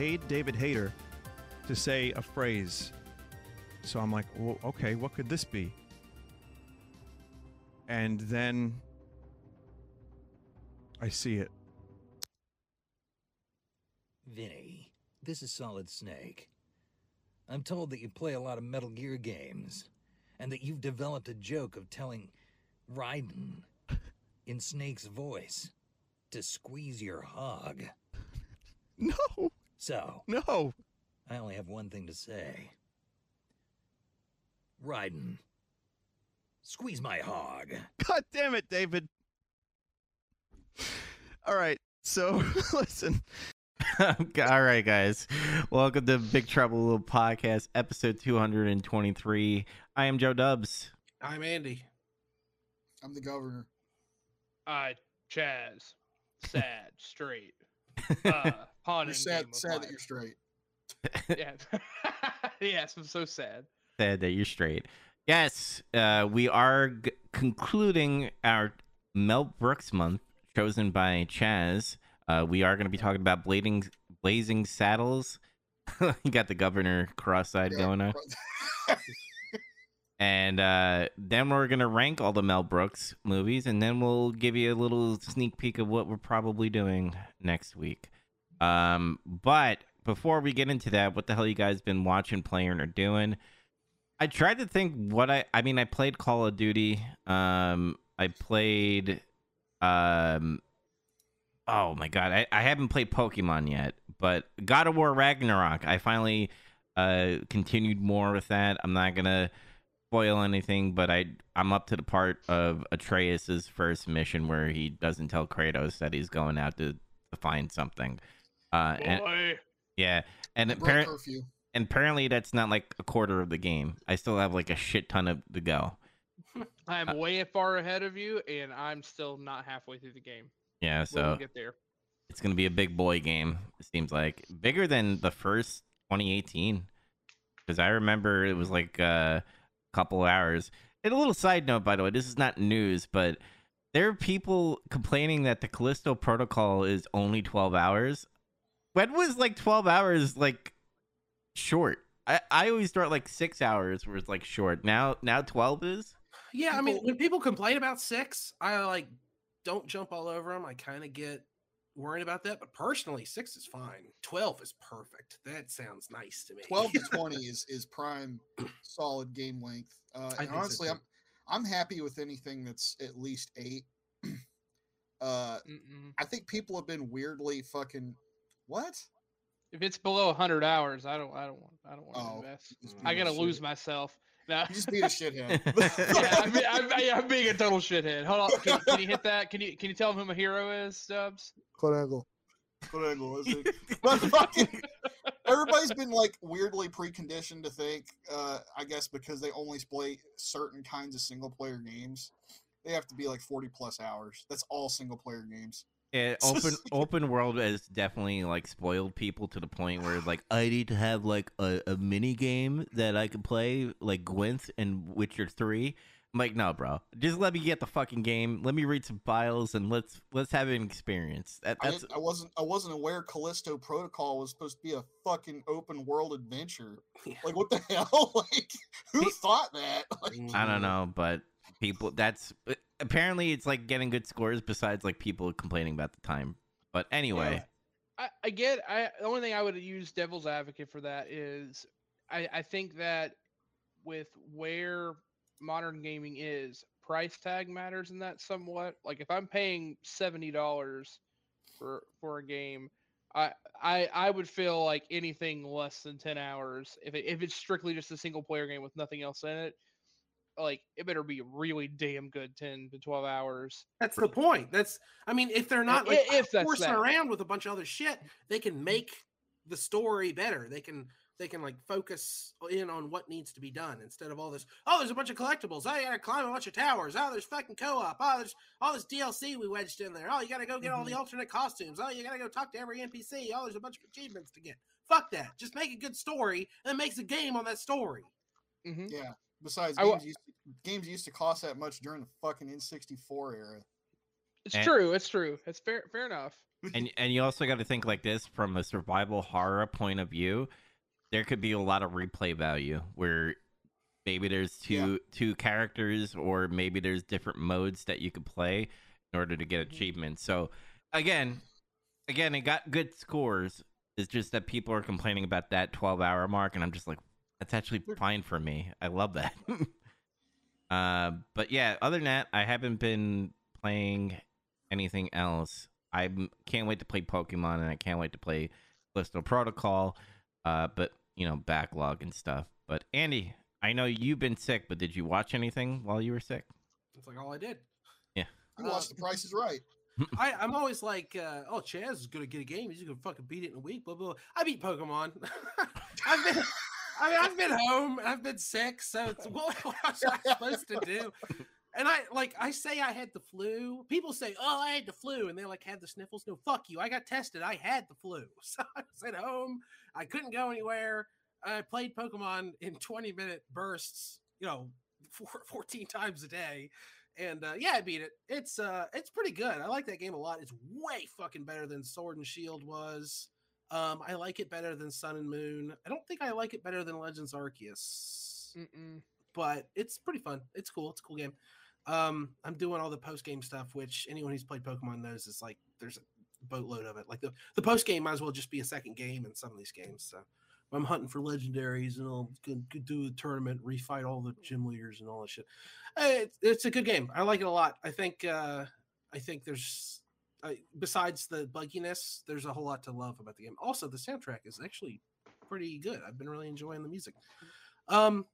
paid David Hayter to say a phrase. So I'm like, well, okay, what could this be? And then I see it. Vinny, this is Solid Snake. I'm told that you play a lot of Metal Gear games, and that you've developed a joke of telling Raiden in Snake's voice to squeeze your hog. No, So, no. I only have one thing to say. Raiden, squeeze my hog. God damn it, David. All right. So listen, All right, guys. Welcome to Big Trouble Little Podcast, episode 223. I am Joe Dubs. I'm Andy. I'm the governor. Uh, Chaz, sad, straight. Uh, pawn You're and sad, game sad that you're straight. Yeah, yes, I'm so sad. Sad that you're straight. Yes, uh, we are g- concluding our Mel Brooks month, chosen by Chaz. Uh, we are going to be talking about blazing, blazing saddles. you got the governor cross-eyed Yeah, going on. And uh, then we're gonna rank all the Mel Brooks movies, and then we'll give you a little sneak peek of what we're probably doing next week. Um, but before we get into that, what the hell you guys been watching, playing, or doing? I tried to think what I. I mean, I played Call of Duty. Um, I played. Um, oh my god, I, I haven't played Pokemon yet, but God of War Ragnarok. I finally uh continued more with that. I'm not gonna spoil anything, but I I'm up to the part of Atreus's first mission where he doesn't tell Kratos that he's going out to, to find something. Uh, and yeah, and Broke apparent, curfew. and apparently that's not like a quarter of the game. I still have like a shit ton of to go. I'm Uh, way far ahead of you, and I'm still not halfway through the game. Yeah, We'll so get there. it's gonna be a big boy game. It seems like bigger than the first 2018, because I remember it was like a couple hours. And a little side note, by the way, this is not news, but there are people complaining that the Callisto Protocol is only 12 hours. When was like 12 hours like short? I, I always thought like six hours was like short. Now now 12 is. Yeah, I mean, when people complain about six, I like don't jump all over them. I kind of get worried about that, but personally, six is fine. Twelve is perfect. That sounds nice to me. 12 to 20 is is prime solid game length. Uh, and think so, honestly. I'm I'm happy with anything that's at least eight. uh, Mm-mm. I think people have been weirdly fucking what? If it's below 100 hours, I don't, I don't want, I don't want to Oh, invest. I gotta lose shit. myself. No. You just beat a shithead. yeah, I'm, I'm, yeah, I'm being a total shithead. Hold on, can, can you hit that? Can you can you tell him who my hero is, Stubbs? Corango. Corango, is it? Fucking, everybody's been like weirdly preconditioned to think, uh, I guess because they only play certain kinds of single player games, they have to be like 40 plus hours. That's all single player games. Yeah, open open world has definitely like spoiled people to the point where like I need to have like a, a mini game that I can play like Gwent and Witcher three. I'm like, no, bro, just let me get the fucking game. Let me read some files and let's let's have an experience. That, I, that's didn't, I wasn't I wasn't aware Callisto Protocol was supposed to be a fucking open world adventure. Yeah. Like what the hell? like who thought that? Like, I don't mm. know, but people that's uh, apparently it's like getting good scores. Besides like people complaining about the time. But anyway, I, I get. I the only thing I would use devil's advocate for that is I, I think that with where modern gaming is, price tag matters in that somewhat. Like if I'm paying seventy dollars for for a game, I I I would feel like anything less than ten hours if it, if it's strictly just a single player game with nothing else in it. Like it better be really damn good, ten to twelve hours. That's the point. That's I mean, if they're not like if that's forcing that. around with a bunch of other shit, they can make the story better. They can they can like focus in on what needs to be done instead of all this. Oh, there's a bunch of collectibles. Oh, you gotta climb a bunch of towers. Oh, there's fucking co-op. Oh, there's all this DLC we wedged in there. Oh, you gotta go get all the alternate costumes. Oh, you gotta go talk to every NPC. Oh, there's a bunch of achievements to get. Fuck that. Just make a good story and it makes a game on that story. hmm yeah. Besides, I wa- games used to, games used to cost that much during the fucking N64 era. It's And- true. It's true. It's fair. Fair enough. and and you also got to think like this from a survival horror point of view. There could be a lot of replay value where maybe there's two Yeah. two characters or maybe there's different modes that you could play in order to get mm-hmm. achievements. So again, again, it got good scores. It's just that people are complaining about that 12 hour mark, and I'm just like, that's actually fine for me. I love that. uh, but yeah, other than that, I haven't been playing anything else. I can't wait to play Pokemon, and I can't wait to play Callisto Protocol. Uh, but you know, backlog and stuff. But Andy, I know you've been sick, but did you watch anything while you were sick? It's like all I did. Yeah. You watch The Price is Right. I, I'm always like, uh, oh, Chaz is gonna get a game. He's gonna fucking beat it in a week. Blah blah. I beat Pokemon. I've been, I mean, I've been home. I've been sick. So what, what was I supposed to do? And I like, I say I had the flu. People say, oh, I had the flu, and they like had the sniffles. No, fuck you. I got tested. I had the flu. So I was at home. I couldn't go anywhere. I played Pokemon in 20 minute bursts. You know, four, 14 times a day and uh, yeah, I beat it. It's uh, it's pretty good. I like that game a lot. It's way fucking better than Sword and Shield was. Um, I like it better than Sun and Moon. I don't think I like it better than Legends Arceus, Mm-mm. but it's pretty fun. It's cool. It's a cool game. Um, I'm doing all the post game stuff, which anyone who's played Pokemon knows is like there's a boatload of it. Like the the post game might as well just be a second game in some of these games. So I'm hunting for legendaries and I'll do a tournament, refight all the gym leaders and all that shit. It's, it's a good game. I like it a lot. I think uh, I think there's uh, besides the bugginess, there's a whole lot to love about the game. Also, the soundtrack is actually pretty good. I've been really enjoying the music. Um,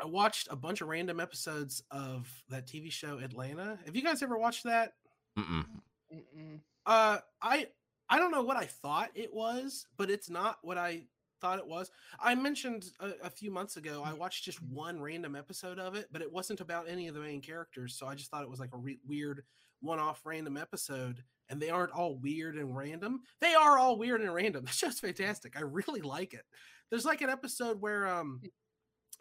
I watched a bunch of random episodes of that TV show Atlanta. Have you guys ever watched that? Mm-mm. Mm-mm. Uh, I I don't know what I thought it was, but it's not what I thought it was. I mentioned a, a few months ago I watched just one random episode of it, but it wasn't about any of the main characters, so I just thought it was like a re- weird one-off random episode. And they aren't all weird and random. They are all weird and random. That's just fantastic. I really like it. There's like an episode where um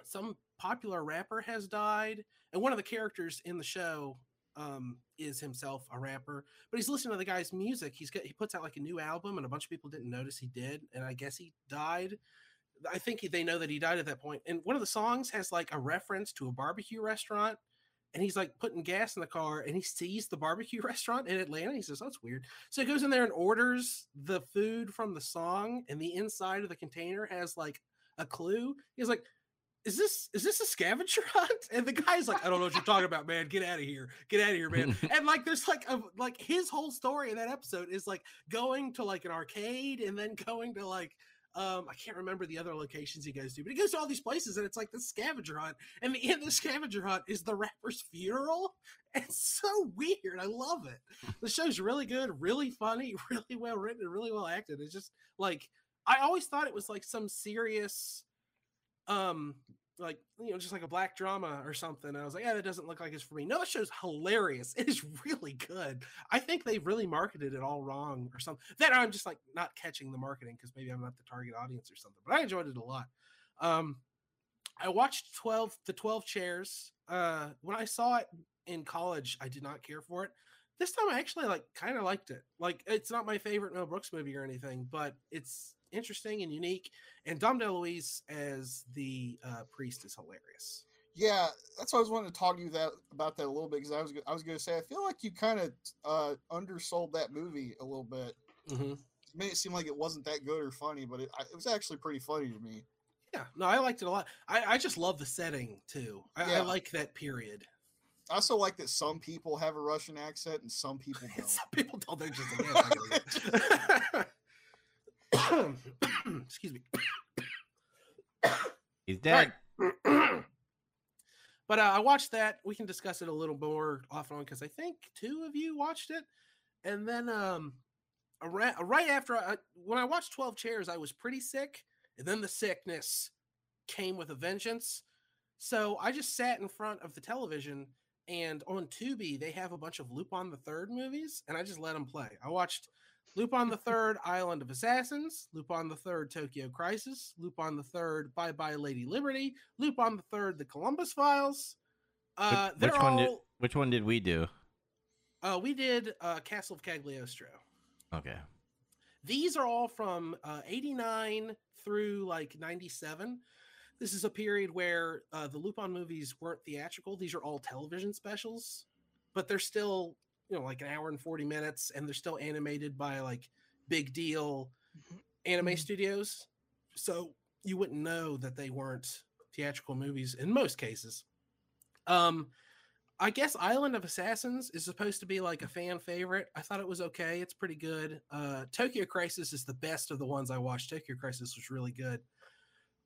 some popular rapper has died, and one of the characters in the show um is himself a rapper but he's listening to the guy's music he's got he puts out like a new album and a bunch of people didn't notice he did and i guess he died i think he- they know that he died at that point and one of the songs has like a reference to a barbecue restaurant and he's like putting gas in the car and he sees the barbecue restaurant in atlanta he says oh, that's weird so he goes in there and orders the food from the song and the inside of the container has like a clue he's like is this is this a scavenger hunt? And the guy's like, I don't know what you're talking about, man. Get out of here. Get out of here, man. and like there's like a like his whole story in that episode is like going to like an arcade and then going to like um I can't remember the other locations he goes to, but he goes to all these places and it's like the scavenger hunt. And the end of the scavenger hunt is the rapper's funeral. It's so weird. I love it. The show's really good, really funny, really well written, and really well acted. It's just like I always thought it was like some serious um like you know just like a black drama or something. I was like yeah that doesn't look like it's for me. No the show's hilarious. It is really good. I think they really marketed it all wrong or something that i'm just like not catching the marketing because maybe i'm not the target audience or something but i enjoyed it a lot. Um i watched 12 the 12 chairs. Uh when i saw it in college i did not care for it. This time i actually like kind of liked it. Like it's not my favorite mel brooks movie or anything but it's interesting and unique and Dom DeLuise as the uh, priest is hilarious. Yeah, that's why I was wanting to talk to you that about that a little bit because I was I was going to say I feel like you kind of uh, undersold that movie a little bit. Mm-hmm. It made it seem like it wasn't that good or funny, but it, it was actually pretty funny to me. Yeah, no, I liked it a lot. I, I just love the setting too. I, I like that period. I also like that some people have a Russian accent and some people don't. Some people don't. They're just like, yeah, excuse me. He's dead. Right. but uh, I watched that. We can discuss it a little more off and on because I think two of you watched it, and then um, around, right after I, when I watched Twelve Chairs, I was pretty sick, and then the sickness came with a vengeance. So I just sat in front of the television, and on Tubi they have a bunch of Lupin the Third movies, and I just let them play. I watched Lupin the Third, Island of Assassins, Lupin the Third, Tokyo Crisis, Lupin the Third, Bye Bye Lady Liberty, Lupin the Third, The Columbus Files. Uh, Which- one did all. which one did we do? Uh, we did uh, Castle of Cagliostro. Okay. These are all from uh, 89 through like 97. This is a period where uh, the Lupin movies weren't theatrical. These are all television specials, but they're still, you know, like an hour and 40 minutes, and they're still animated by like big deal anime Mhm. studios. So you wouldn't know that they weren't theatrical movies in most cases. Um, I guess Island of Assassins is supposed to be like a fan favorite. I thought it was okay. It's pretty good. Uh, Tokyo Crisis is the best of the ones I watched. Tokyo Crisis was really good.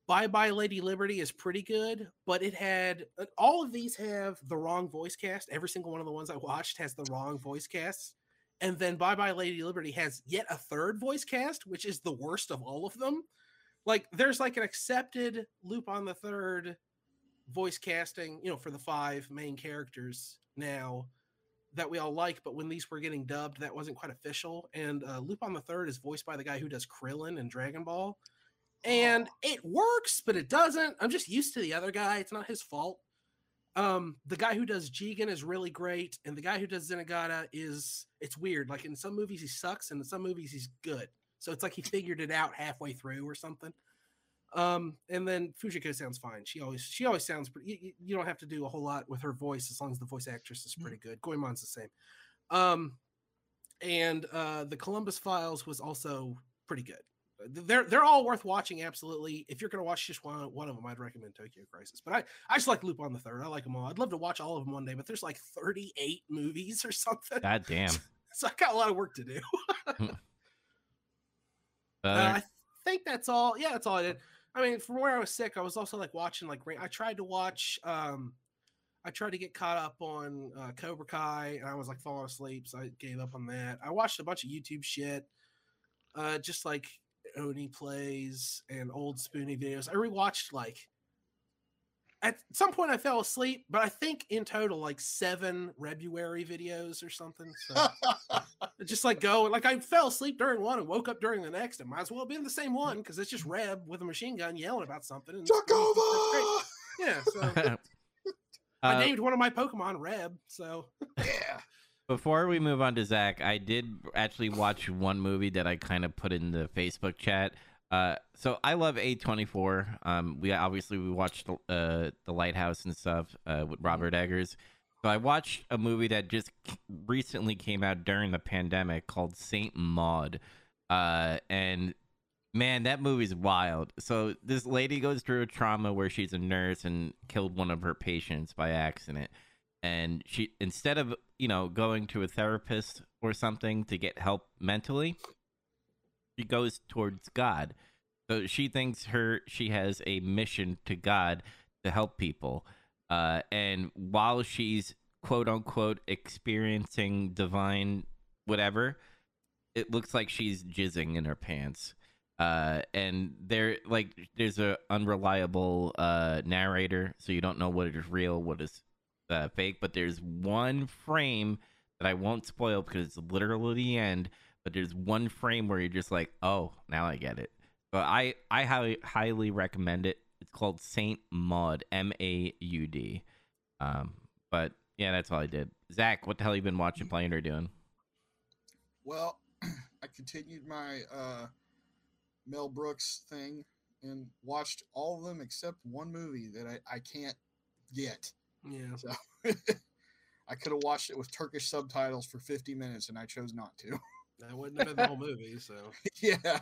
Bye Bye Lady Liberty is pretty good, but it had uh, all of these have the wrong voice cast. Every single one of the ones I watched has the wrong voice cast. And then Bye Bye Lady Liberty has yet a third voice cast, which is the worst of all of them. Like there's like an accepted Lupin the Third voice casting, you know, for the five main characters now that we all like, but when these were getting dubbed, that wasn't quite official. And uh, Lupin the Third is voiced by the guy who does Krillin and Dragon Ball, and it works, but it doesn't. I'm just used to the other guy; it's not his fault. Um, the guy who does Jigen is really great, and the guy who does Zenigata is it's weird. Like in some movies he sucks, and in some movies he's good. So it's like he figured it out halfway through or something. Um, and then Fujiko sounds fine. She always she always sounds pretty. You, you- don't have to do a whole lot with her voice as long as the voice actress is pretty good. Goemon's the same. Um, and uh, the Columbus Files was also pretty good. They're they're all worth watching. Absolutely. If you're gonna watch just one one of them, I'd recommend Tokyo Crisis. But I I just like Lupin the Third. I like them all. I'd love to watch all of them one day. But there's like 38 movies or something. God damn. So I got a lot of work to do. Uh, Uh, I think that's all. Yeah, that's all I did. I mean, from where I was sick, I was also like watching like I tried to watch. um I tried to get caught up on uh, Cobra Kai, and I was like falling asleep, so I gave up on that. I watched a bunch of YouTube shit, uh, just like Oni plays and old Spoony videos. I rewatched like at some point I fell asleep, but I think in total like seven Rebuary videos or something. So just like go like I fell asleep during one and woke up during the next. It might as well have been the same one because it's just Reb with a machine gun yelling about something. And it's great. Jakova! Yeah, so I uh, named one of my Pokemon Reb. So Yeah. Before we move on to Zach, I did actually watch one movie that I kind of put in the Facebook chat. Uh, so I love A24. Um, we obviously we watched uh, the Lighthouse and stuff uh, with Robert Eggers. So I watched a movie that just recently came out during the pandemic called Saint Maud, uh, and man, that movie's wild. So this lady goes through a trauma where she's a nurse and killed one of her patients by accident and she instead of you know going to a therapist or something to get help mentally she goes towards god. So she thinks her she has a mission to god to help people. Uh and while she's quote unquote experiencing divine whatever it looks like she's jizzing in her pants. Uh and there like there's a unreliable uh narrator so you don't know what is real what is fake, but there's one frame that I won't spoil because it's literally the end. But there's one frame where you're just like, oh, now I get it. But I I highly highly recommend it. It's called Saint Maud, M A U D. Um, but yeah, that's all I did. Zach, what the hell you been watching, playing, or doing? Well, I continued my uh, Mel Brooks thing and watched all of them except one movie that I, I can't get. Yeah, So I could have watched it with Turkish subtitles for 50 minutes and I chose not to. that wouldn't have been the whole movie. So yeah.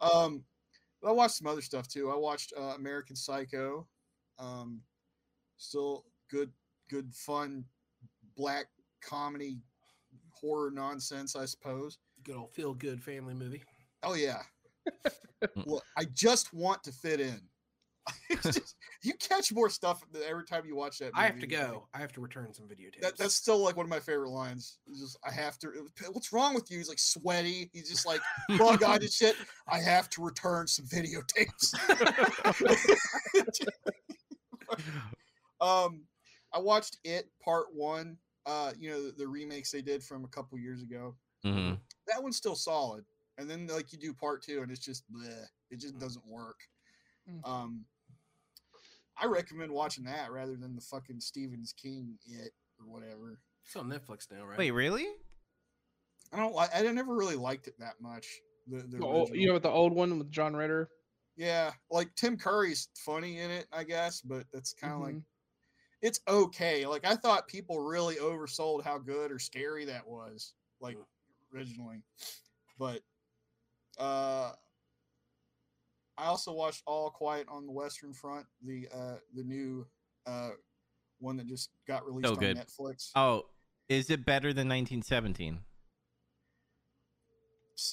Um, I watched some other stuff too. I watched uh, American Psycho. Um, still good, good, fun black comedy horror nonsense, I suppose. good old feel good family movie. Oh yeah. Look, I just want to fit in. It's just- you catch more stuff every time you watch that. I have to movie. go. I have to return some videotapes. That, that's still like one of my favorite lines. It's just I have to. What's wrong with you? He's like sweaty. He's just like bug eyed and shit. I have to return some videotapes. um, I watched it part one. Uh, you know the, the remakes they did from a couple years ago. hmm That one's still solid. And then like you do part two, and it's just bleh. It just doesn't work. Mm. Um, I recommend watching that rather than the fucking Stevens King it or whatever. It's on Netflix now, right? Wait, really? I don't like. I never really liked it that much. The, the The old, you know, with the old one with John Ritter. yeah, like Tim Curry's funny in it, I guess, but that's kind of like Mhm. it's okay. Like I thought people really oversold how good or scary that was, like originally. But uh I also watched All Quiet on the Western Front, the uh the new uh one that just got released So on good. Netflix. Oh, is it better than 1917?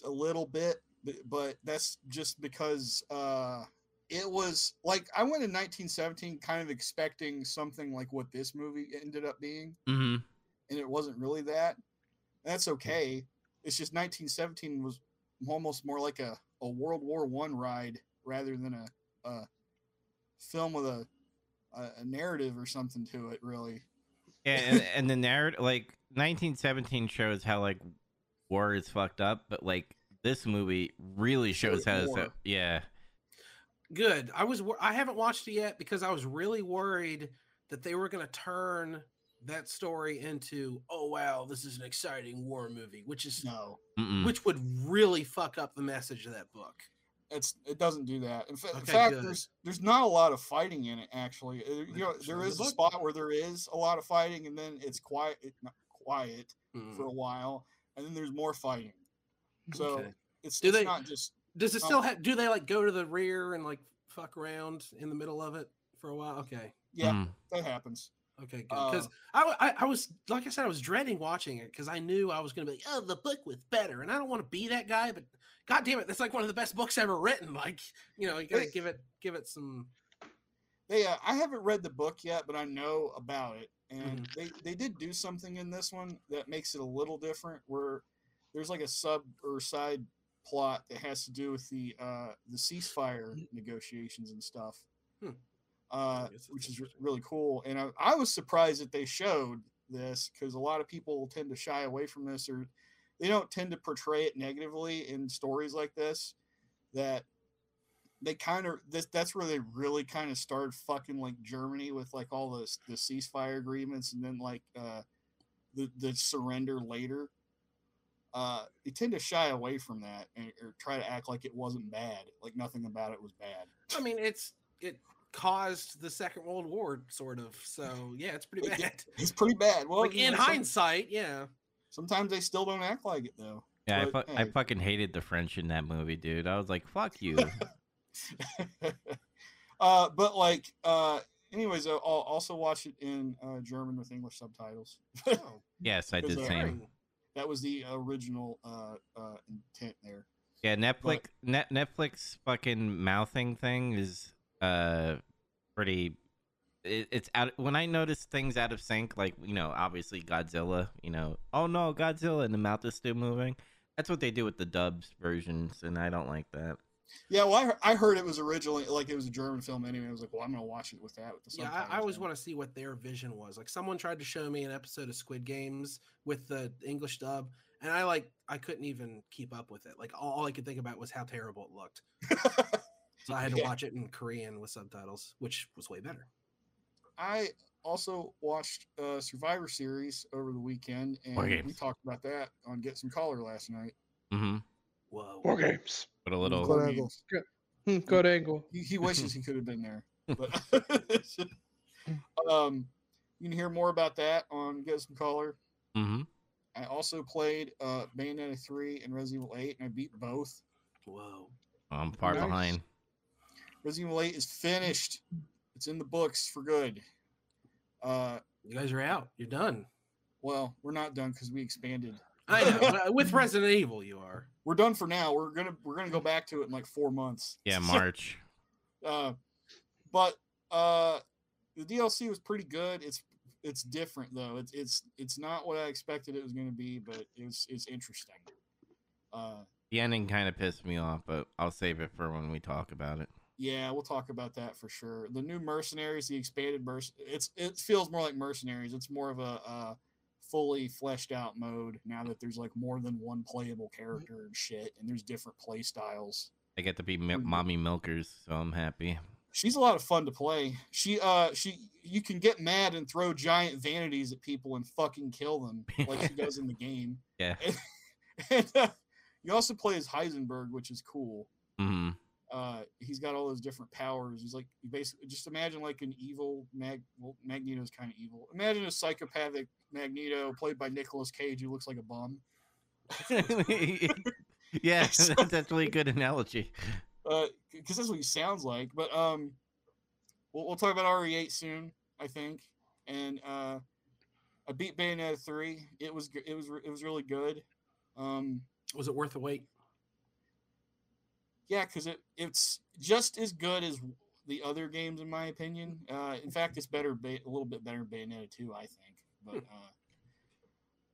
A little bit, but, but that's just because uh, it was like I went in 1917 kind of expecting something like what this movie ended up being, Mm-hmm. and it wasn't really that. That's okay. It's just 1917 was almost more like a, a World War One ride rather than a, a film with a, a a narrative or something to it. Really, Yeah, and, and the narrative, like 1917, shows how like war is fucked up, but like this movie really shows how. it's more. a- yeah, Good. I was. I haven't watched it yet because I was really worried that they were going to turn that story into, oh wow, this is an exciting war movie, which is no, Mm-mm. which would really fuck up the message of that book. It's it doesn't do that. In, fa- in fact, good. there's there's not a lot of fighting in it actually. Uh, You know, Show there the is a spot where there is a lot of fighting, and then it's quiet, it, not quiet Mm. for a while, and then there's more fighting. So Okay. it's, Do it's they- not just Does it still have? Do they like go to the rear and like fuck around in the middle of it for a while? Okay. yeah, Mm. that happens. Okay, good. Uh, Because I, was like I said, I was dreading watching it because I knew I was going to be like, oh, the book was better, and I don't want to be that guy. But god damn it, that's like one of the best books ever written. Like, you know, you gotta It- give it give it some. They uh, I haven't read the book yet, but I know about it, and Mhm. they they did do something in this one that makes it a little different. Where there's like a sub or side plot that has to do with the uh the ceasefire negotiations and stuff. Hmm. Uh, which is re- really cool. And I, I was surprised that they showed this because a lot of people tend to shy away from this or they don't tend to portray it negatively in stories like this. That they kind of this that's where they really kind of started fucking like Germany with like all the the ceasefire agreements and then like uh the the surrender later. Uh, they tend to shy away from that and, or try to act like it wasn't bad, like nothing about it was bad. I mean, it's it caused the Second World War, sort of. So yeah, it's pretty bad. It's pretty bad. Well, like in hindsight, yeah. Sometimes they still don't act like it though. Yeah, I, But, fu- I fucking hated the French in that movie, dude. I was like, fuck you. uh, but like, uh, anyways, I'll also watch it in uh, German with English subtitles. Oh, yes, I did uh, same. that was the original uh, uh, intent there. Yeah, Netflix net, Netflix fucking mouthing thing is uh pretty it, it's out when I notice things out of sync like you know obviously Godzilla you know oh no Godzilla and the mouth is still moving that's what they do with the dubs versions and I don't like that Yeah, well, I, heard, I heard it was originally like it was a German film anyway. I was like, well, I'm gonna watch it with that with the Yeah. I, I always want to see what their vision was. Like someone tried to show me an episode of Squid Games with the English dub, and I like I couldn't even keep up with it. Like all, all I could think about was how terrible it looked. So I had to Yeah. watch it in Korean with subtitles, which was way better. I also watched uh, Survivor Series over the weekend, and War we talked about that on Get Some Color last night. mm-hmm Whoa. War games. but a little Good angle. Hmm, Good angle. He, he wishes he could have been there. But um, you can hear more about that on Get Some Color. mm-hmm I also played uh, Bayonetta 3 and Resident Evil 8, and I beat both. Whoa. I'm far Nice. behind Resident Evil 8 is finished. It's in the books for good. Uh, You guys are out. You're done. well, we're not done because we expanded. I know. uh, with Resident Evil, you are. We're done for now. We're gonna we're gonna go back to it in like four months. yeah March uh, but uh, the DLC was pretty good. It's it's different though. It's it's it's not what I expected it was going to be, but it's it's interesting. Uh, the ending kind of pissed me off but I'll save it for when we talk about it yeah, we'll talk about that for sure. The new mercenaries, the expanded merc, it's it feels more like mercenaries. It's more of a uh, fully fleshed out mode now that there's like more than one playable character and shit, and there's different play styles. I get to be mi- Mhm. mommy milkers so I'm happy she's a lot of fun to play. She uh she you can get mad and throw giant vanities at people and fucking kill them like she does in the game. yeah and uh, you also play as Heisenberg, which is cool. hmm Uh, he's got all those different powers. He's like you basically just imagine like an evil Mag. Well, Magneto's kind of evil. Imagine a psychopathic Magneto played by Nicolas Cage who looks like a bum. yeah, So- that's actually a good analogy. because that's what he sounds like. But um, we'll, we'll talk about RE8 soon, I think. And uh, I beat Bayonetta three. It was it was it was really good. Um, Was it worth the wait? Yeah, because it it's just as good as the other games in my opinion. Uh, in fact, it's better, a little bit better than Bayonetta two, I think. But uh,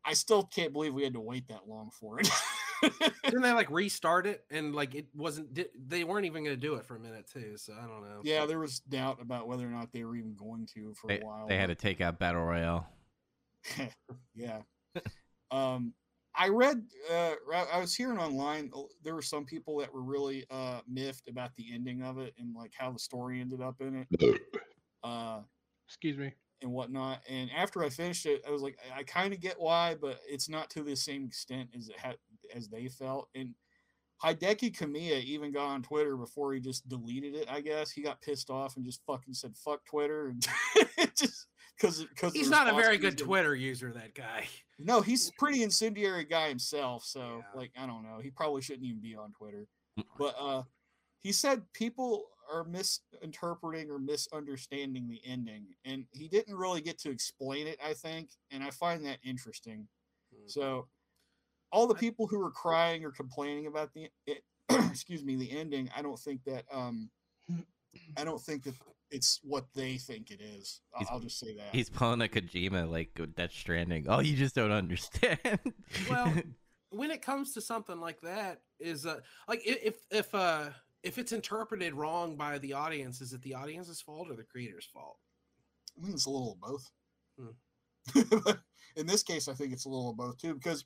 I still can't believe we had to wait that long for it. Didn't they like restart it and like it wasn't? di- They weren't even going to do it for a minute too. So I don't know. yeah, there was doubt about whether or not they were even going to for They, a while. they had to take out Battle Royale. yeah. um, I read. Uh, I- I was hearing online. uh, There were some people that were really uh miffed about the ending of it and like how the story ended up in it. Uh, Excuse me. and whatnot. And after I finished it, I was like, I, I kind of get why, but it's not to the same extent as it had as they felt. And Hideki Kamiya even got on Twitter before he just deleted it. I guess he got pissed off and just fucking said "fuck Twitter" and just because because He's not a very good Twitter user. That guy. No, he's a pretty incendiary guy himself. So, Yeah. like, I don't know. He probably shouldn't even be on Twitter. But uh, he said people are misinterpreting or misunderstanding the ending, and he didn't really get to explain it. I think, and I find that interesting. Hmm. So, all the people who were crying or complaining about the it, excuse me the ending, I don't think that um, I don't think that it's what they think it is. I'll, He's- I'll just say that. He's pulling a Kojima like with Death Stranding. Oh, you just don't understand. Well, when it comes to something like that, is uh like if if uh if it's interpreted wrong by the audience, is it the audience's fault or the creator's fault? I think it's a little of both. Hmm. In this case, I think it's a little of both too, because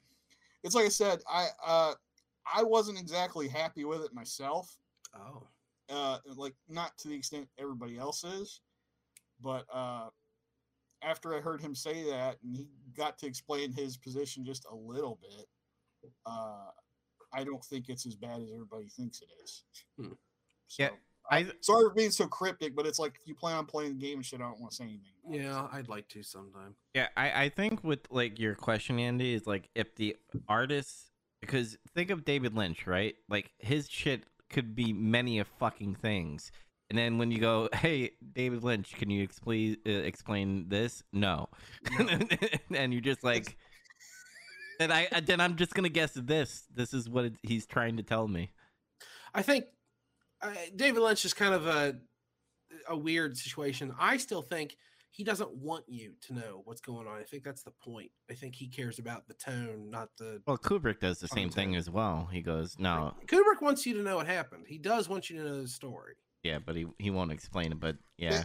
it's like I said, I uh, I wasn't exactly happy with it myself. Oh, Uh, like not to the extent everybody else is, but uh, after I heard him say that and he got to explain his position just a little bit, uh, I don't think it's as bad as everybody thinks it is. Hmm. So, Yeah, I sorry for being so cryptic, but it's like if you plan on playing the game and shit, I don't want to say anything. yeah, I'd like to sometime. Yeah, I, I think with like your question, Andy, is like if the artist because think of David Lynch, right? Like his shit could be many of fucking things. And then when you go, "Hey, David Lynch, can you explain uh, explain this?" No, and you're just like, and I then I'm just gonna guess this. This is what it, he's trying to tell me. I think uh, David Lynch is kind of a a weird situation. I still think he doesn't want you to know what's going on. I think that's the point. I think he cares about the tone, not the. Well, Kubrick does the same thing as well. He goes, "No, Kubrick wants you to know what happened. He does want you to know the story. yeah, but he he won't explain it." But yeah, Yeah.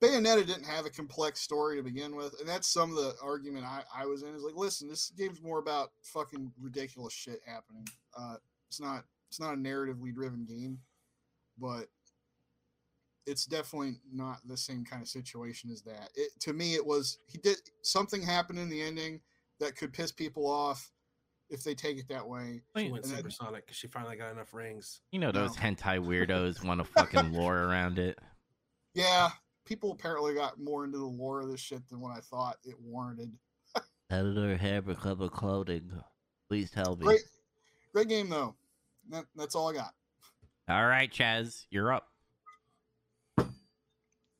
Bayonetta didn't have a complex story to begin with, and that's some of the argument I, I was in. Is like, listen, this game's more about fucking ridiculous shit happening. Uh, it's not it's not a narratively driven game, but it's definitely not the same kind of situation as that. It to me, it was he did something happened in the ending that could piss people off if they take it that way. She went and then- supersonic because she finally got enough rings. you know those No. hentai weirdos want to fucking lore around it. Yeah, people apparently got more into the lore of this shit than what I thought it warranted. Editor have a club of clothing. Please tell me. Great, great game though. That, that's all I got. All right, Chaz, you're up.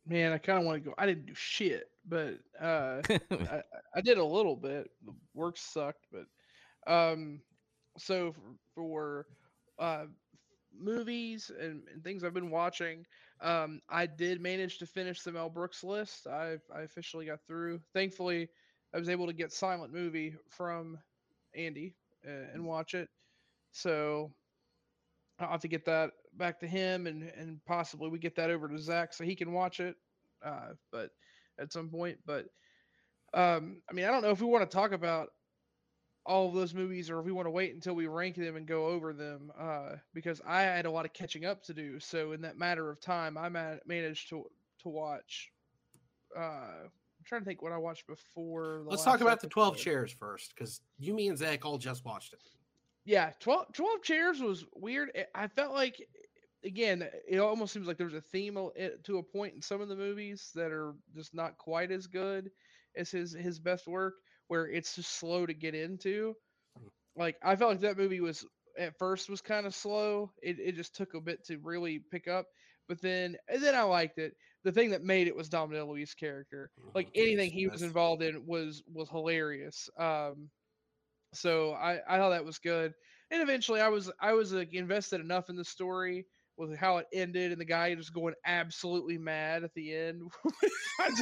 Man, I kind of want to go. I didn't do shit, but uh, I, I did a little bit. The work sucked, but um, so for, for uh, movies and, and things I've been watching, um, I did manage to finish the Mel Brooks list. I I officially got through. Thankfully, I was able to get Silent Movie from Andy uh, and watch it. So I'll have to get that back to him, and and possibly we get that over to Zach so he can watch it. Uh, but at some point, but um, I mean, I don't know if we want to talk about all of those movies or if we want to wait until we rank them and go over them uh, because I had a lot of catching up to do. So in that matter of time, I ma- managed to to watch. Uh, I'm trying to think what I watched before. The Let's talk about the 12 chairs first because you, me, and Zach all just watched it. yeah 12, 12 chairs was weird i felt like again it almost seems like there's a theme to a point in some of the movies that are just not quite as good as his his best work where it's just slow to get into. Like i felt like that movie was at first was kind of slow. It, it just took a bit to really pick up but then and then i liked it. The thing that made it was dom deluise character. Like Mhm. anything he was involved in was was hilarious. Um so i i thought that was good. And eventually i was i was like invested enough in the story with how it ended and the guy just going absolutely mad at the end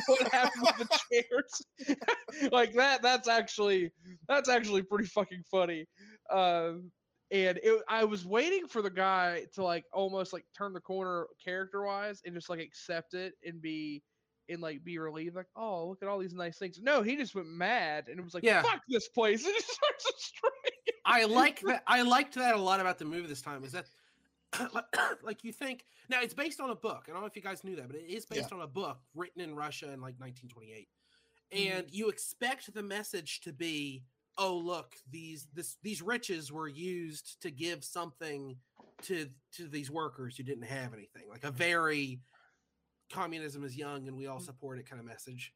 what happened with the chairs like that that's actually that's actually pretty fucking funny um and it, I was waiting for the guy to like almost like turn the corner character wise and just like accept it and be and like be relieved like oh look at all these nice things no he just went mad and it was like Yeah. fuck this place and just starts destroying. I like that. I liked that a lot about the movie this time. Is that like you think now it's based on a book. I don't know if you guys knew that, but it is Yeah. based on a book written in Russia in like 1928, Mhm. and you expect the message to be, "Oh, look, these this these riches were used to give something to to these workers who didn't have anything." Like a very communism is young and we all support it kind of message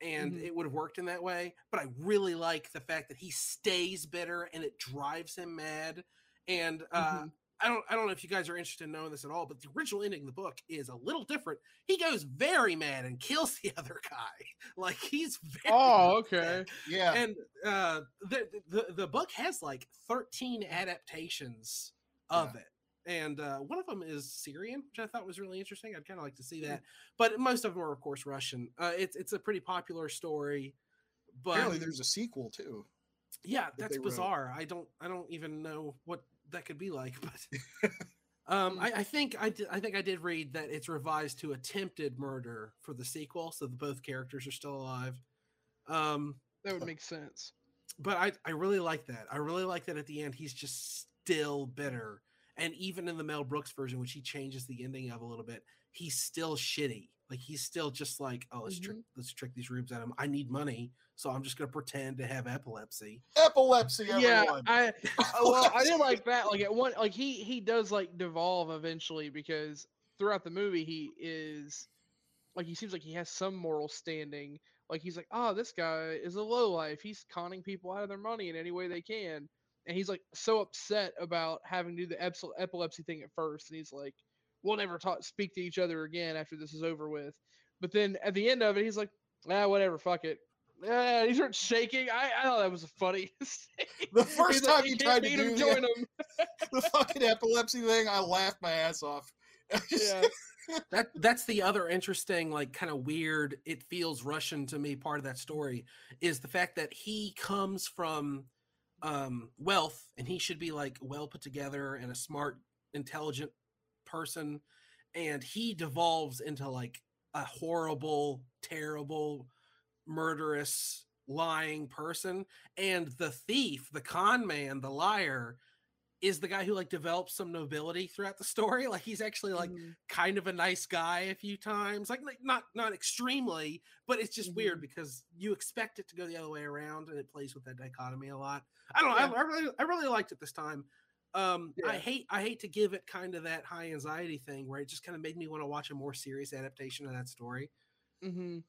and Mhm. it would have worked in that way. But I really like the fact that he stays bitter and it drives him mad. And uh, Mhm. I don't I don't know if you guys are interested in knowing this at all, but the original ending of the book is a little different. He goes very mad and kills the other guy. Like he's very oh upset. okay Yeah. And uh, the, the the book has like 13 adaptations of it. And uh, one of them is Syrian, which I thought was really interesting. I'd kind of like to see that, but most of them are, of course, Russian. Uh, it's it's a pretty popular story, but Apparently, there's a sequel too. yeah, that's they wrote. bizarre. I don't I don't even know what that could be like, but um, I, I think I did, I think I did read that it's revised to attempted murder for the sequel, so that both characters are still alive. Um, that would make sense but I, I really like that. I really like that at the end he's just still bitter. And even in the Mel Brooks version, which he changes the ending of a little bit, he's still shitty. Like he's still just like, oh, let's trick mm-hmm. let's trick these rubes at him. I need money, so I'm just gonna pretend to have epilepsy. Epilepsy, yeah i well i didn't like that like at one like he he does like devolve eventually because throughout the movie he is like he seems like he has some moral standing. Like he's like oh this guy is a low life. He's conning people out of their money in any way they can. And he's like so upset about having to do the epilepsy thing at first and he's like we'll never talk speak to each other again after this is over with but then at the end of it he's like ah whatever fuck it yeah, he starts shaking. I, I thought that was the funniest. The first He's like, time "You you tried to beat him, do join that- him. the fucking epilepsy thing, I laughed my ass off. Yeah. That that's the other interesting, like kind of weird, it feels Russian to me part of that story is the fact that he comes from um wealth and he should be like well put together and a smart, intelligent person. And he devolves into like a horrible, terrible, murderous, lying person. And the thief, the con man, the liar, is the guy who like develops some nobility throughout the story. Like he's actually like Mhm. kind of a nice guy a few times like, like not not extremely but it's just weird because you expect it to go the other way around and it plays with that dichotomy a lot i don't know Yeah. I, I really i really liked it this time um i hate i hate to give it kind of that high anxiety thing where it just kind of made me want to watch a more serious adaptation of that story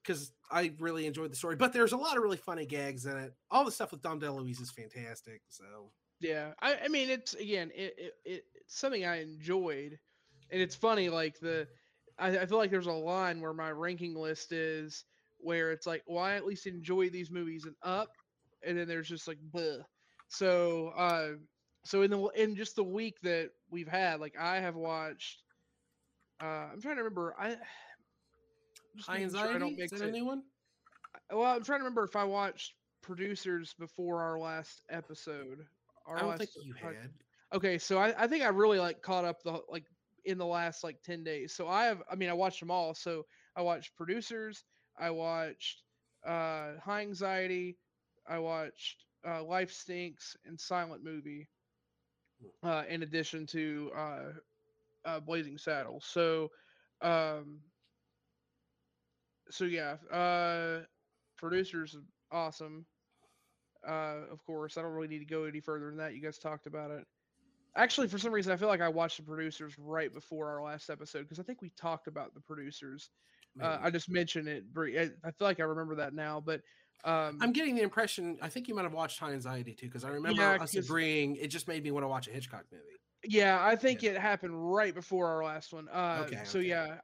because i really enjoyed the story but there's a lot of really funny gags in it all the stuff with dom deluise is fantastic so Yeah, I, I mean, it's again, it, it, it it's something I enjoyed, and it's funny. Like the, I, I feel like there's a line where my ranking list is where it's like, well, I at least enjoy these movies and up, and then there's just like, bleh. So, uh, so in the in just the week that we've had, like I have watched. Uh, I'm trying to remember. I high making sure anxiety I don't is mix that a it. new one Well, I'm trying to remember if I watched producers before our last episode. Our i don't think you had Okay, so I, I think I really like caught up the like in the last like ten days. So I have I mean I watched them all. So I watched producers, I watched uh High Anxiety, I watched uh Life Stinks and Silent Movie. Uh in addition to uh uh Blazing Saddles. So um so yeah, uh producers awesome. Uh, of course, I don't really need to go any further than that. You guys talked about it. Actually, for some reason, I feel like I watched the producers right before our last episode because I think we talked about the producers. Uh, I just mentioned it. I feel like I remember that now, but um, I'm getting the impression. I think you might have watched High Anxiety too, because I remember Yeah, us 'cause- agreeing. It just made me want to watch a Hitchcock movie. Yeah, I think it happened right before our last one. Uh, Okay, so okay. yeah,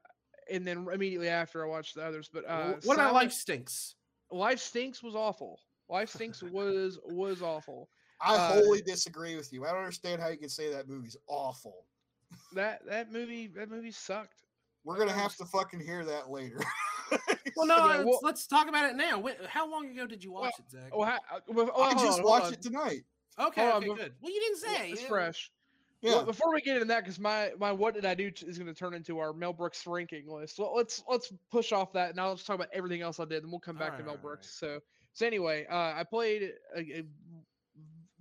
and then immediately after I watched the others. But uh, Wh- what about Silent- Life Stinks? Life Stinks was awful. Life Stinks was was awful. I Uh, wholly disagree with you. I don't understand how you can say that movie's awful. That that movie that movie sucked. We're gonna have to fucking hear that later. Well, no, Yeah, let's, well- let's talk about it now. When, how long ago did you watch Well, it, Zach? Ha- well, oh, I just on, watched on. it tonight. okay, okay, good. Well, you didn't Yeah, say. It's yeah. fresh. Yeah. Well, before we get into that, because my my what did I do t- is going to turn into our Mel Brooks ranking list. Well, let's let's push off that. Now let's talk about everything else I did, and we'll come back to Mel alright, Brooks. So so anyway, uh, I played a, a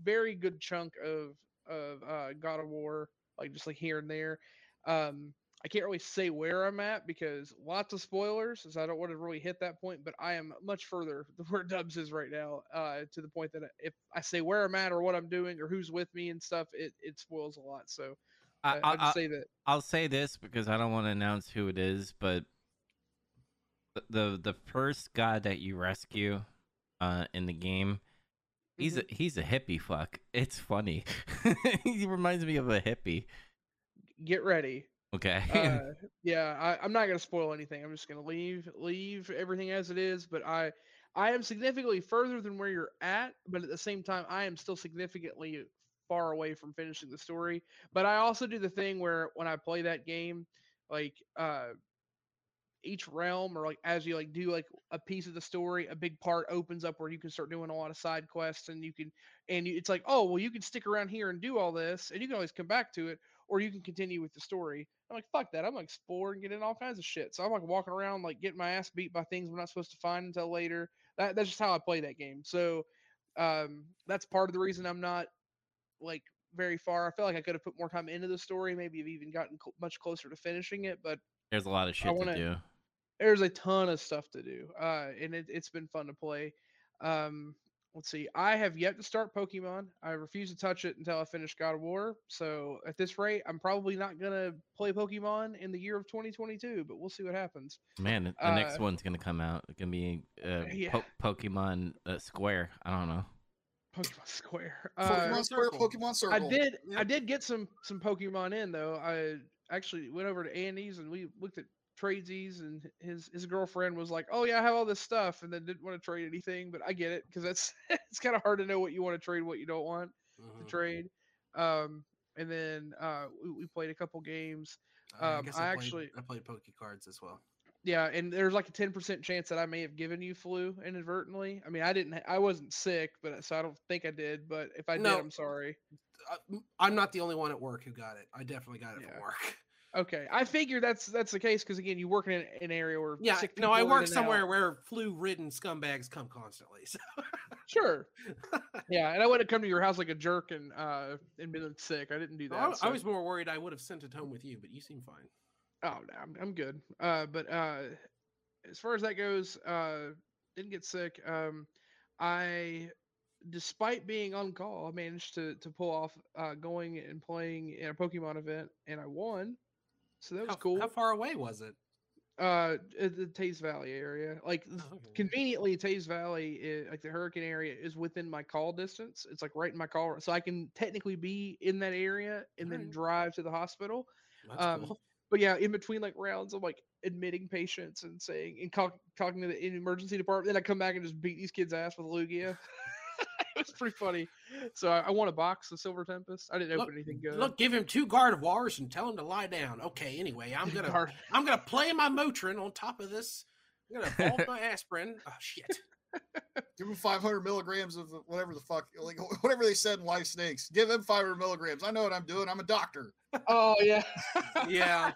very good chunk of of uh, God of War, like just like here and there. Um, I can't really say where I'm at because lots of spoilers, as I don't want to really hit that point. But I am much further than where Dubs is right now, uh, to the point that if I say where I'm at or what I'm doing or who's with me and stuff, it it spoils a lot. So I, I, I, I'll just say that. I'll say this because I don't want to announce who it is, but the the, the first guy that you rescue uh, in the game, he's Mm-hmm. a he's a hippie fuck. It's funny. he reminds me of a hippie. Get ready. Okay. Uh, yeah, I, I'm not gonna spoil anything. I'm just gonna leave leave everything as it is. But I I am significantly further than where you're at, but at the same time, I am still significantly far away from finishing the story. But I also do the thing where when I play that game, like uh each realm or like as you like do like a piece of the story a big part opens up where you can start doing a lot of side quests and you can and you, it's like oh well you can stick around here and do all this and you can always come back to it or you can continue with the story. I'm like fuck that i'm like explore and get in all kinds of shit. So i'm like walking around like getting my ass beat by things we're not supposed to find until later. That, that's just how i play that game. So um that's part of the reason i'm not like very far. I feel like i could have put more time into the story maybe have even gotten cl- much closer to finishing it but There's a lot of shit wanna- to do. there's a ton of stuff to do uh and it, it's been fun to play. Um let's see i have yet to start pokemon i refuse to touch it until i finish god of war so at this rate i'm probably not gonna play pokemon in the year of 2022 but we'll see what happens Man, the the next uh, one's gonna come out. It's gonna be uh, yeah. po- Pokemon uh, Square. I don't know. pokemon square uh, Pokemon Square, Circle. Pokemon Circle. i did i did get some some pokemon in though i actually went over to andy's and we looked at tradesies and his his girlfriend was like oh yeah i have all this stuff and then didn't want to trade anything but i get it because that's it's kind of hard to know what you want to trade what you don't want to trade. Um, and then uh, we, we played a couple games. I um, I I, played, actually- I played Poke Cards as well. Yeah, and there's like a ten percent chance that I may have given you flu inadvertently. I mean, I didn't. I wasn't sick, but so I don't think I did. But if I No. did, I'm sorry. Uh, m- I'm not the only one at work who got it. I definitely got it Yeah. from work. Okay, I figured that's that's the case because again, you work in an, area where Yeah, no, I work somewhere out. where flu-ridden scumbags come constantly. So. Sure. Yeah, and I wouldn't come to your house like a jerk and uh and been sick. I didn't do that. I, I was more worried I would have sent it home with you, but you seem fine. Oh no, I'm, I'm good. Uh, but uh, as far as that goes, uh, didn't get sick. Um, I, despite being on call, I managed to to pull off uh, going and playing in a Pokemon event, and I won. So that was how, cool. How far away was it? Uh, the Teays Valley area, like Oh, okay. conveniently, Teays Valley, i like the Hurricane area, is within my call distance. It's like right in my call, so I can technically be in that area and then Alright. drive to the hospital That's um, cool. but yeah, in between like rounds, I'm like admitting patients and saying and talk, talking to the emergency department. Then I come back and just beat these kids' ass with Lugia. it was pretty funny. So I, I won a box of Silver Tempest. I didn't Look- open anything good. Look, give him two Gardevoirs and tell him to lie down. Okay, anyway, I'm gonna Guard- I'm gonna play my Motrin on top of this. I'm gonna evolve my aspirin. Oh shit. Give him 500 milligrams of whatever the fuck, like whatever they said in Life Snakes. Give him 500 milligrams. I know what I'm doing. I'm a doctor. oh yeah, Yeah.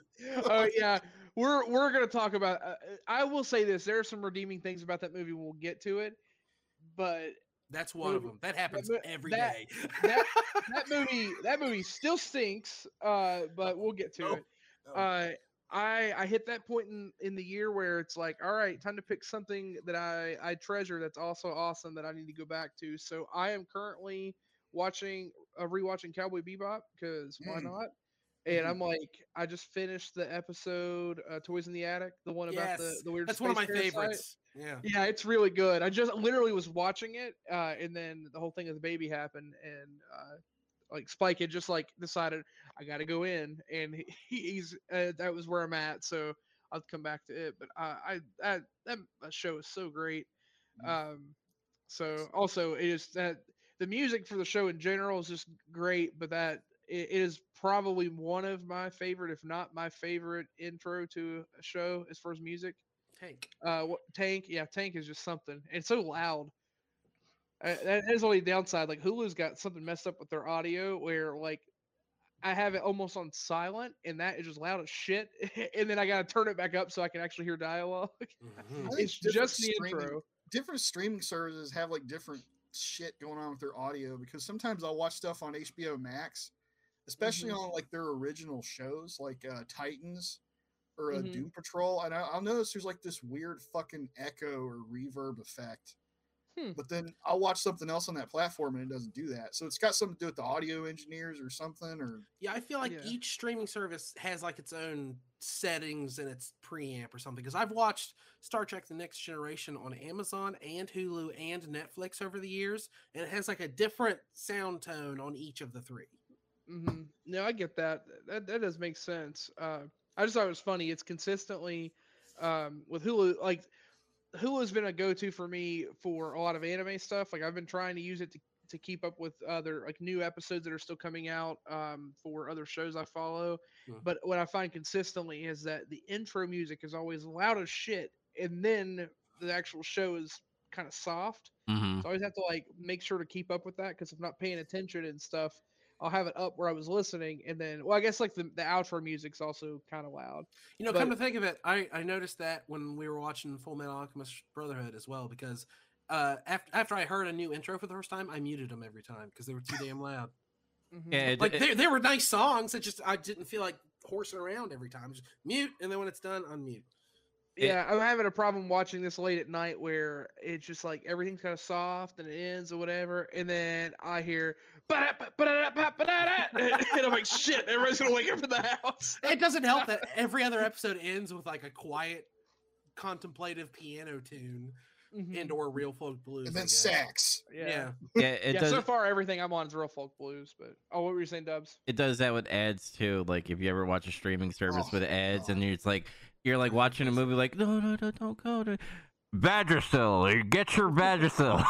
oh yeah. We're we're gonna talk about. Uh, I will say this: there are some redeeming things about that movie. We'll get to it, but That's one of them. That happens mo- every that- day. that that movie that movie still stinks. Uh, but we'll get to No, it. Uh, I I hit that point in in the year where it's like, all right, time to pick something that I I treasure that's also awesome that I need to go back to. So I am currently watching uh, rewatching Cowboy Bebop because why Mm. not? And Mhm. I'm like, I just finished the episode uh, Toys in the Attic, the one about the Yes, the weird. That's one of my parasite. favorites. Yeah. Yeah, it's really good. I just literally was watching it, uh, and then the whole thing of the baby happened, and uh, like Spike had just like decided I got to go in, and he, he's uh, that was where I'm at. So I'll come back to it. But uh, I that that show is so great. Um, so also it is that the music for the show in general is just great, but that it is probably one of my favorite, if not my favorite intro to a show as far as music. Tank. Uh, what, Tank, yeah, Tank is just something. It's so loud. Uh, that is only a downside. Like Hulu's got something messed up with their audio, where like I have it almost on silent, and that is just loud as shit. and then I gotta turn it back up so I can actually hear dialogue. Mhm. It's different just the streaming- intro. different streaming services have like different shit going on with their audio because sometimes I'll watch stuff on HBO Max, especially Mm-hmm. on like their original shows like uh, Titans or uh, Mhm. Doom Patrol, and I, I'll notice there's like this weird fucking echo or reverb effect. Hmm. But then I'll watch something else on that platform and it doesn't do that. So it's got something to do with the audio engineers or something. Or Yeah, I feel like Yeah. each streaming service has like its own settings and its preamp or something. Because I've watched Star Trek: The Next Generation on Amazon and Hulu and Netflix over the years, and it has like a different sound tone on each of the 3 mm-hmm. No, I get that. That that does make sense. Uh, I just thought it was funny. It's consistently um, with Hulu. Like Hulu's been a go-to for me for a lot of anime stuff. Like I've been trying to use it to to keep up with other like new episodes that are still coming out um, for other shows I follow. Mhm. But what I find consistently is that the intro music is always loud as shit, and then the actual show is kind of soft. hmm So I always have to like make sure to keep up with that because if I'm not paying attention and stuff, I'll have it up where I was listening, and then well, I guess like the the outro music's also kind of loud. You know, come to think of it, I, I noticed that when we were watching Full Metal Alchemist Brotherhood as well, because uh, after after I heard a new intro for the first time, I muted them every time because they were too damn loud. Mhm. Yeah, it, Like it- they, they were nice songs. It just I didn't feel like horsing around every time. Just mute, and then when it's done, unmute. It- yeah, I'm having a problem watching this late at night where it's just like everything's kind of soft and it ends or whatever, and then I hear "Ba-da-ba- ba-da-da-ba- ba-da-da," and I'm like, shit, everybody's gonna wake up in the house. It doesn't help that every other episode ends with like a quiet, contemplative piano tune Mhm. and or real folk blues. and I then guess. sax. Yeah. Yeah. yeah, it yeah, does. so far everything I'm on is real folk blues, but oh, what were you saying, Dubs? it does that with ads too. Like if you ever watch a streaming service Oh, with ads, and it's like you're like watching a movie, like no, no, no, don't go to Vagisil. Get your Vagisil.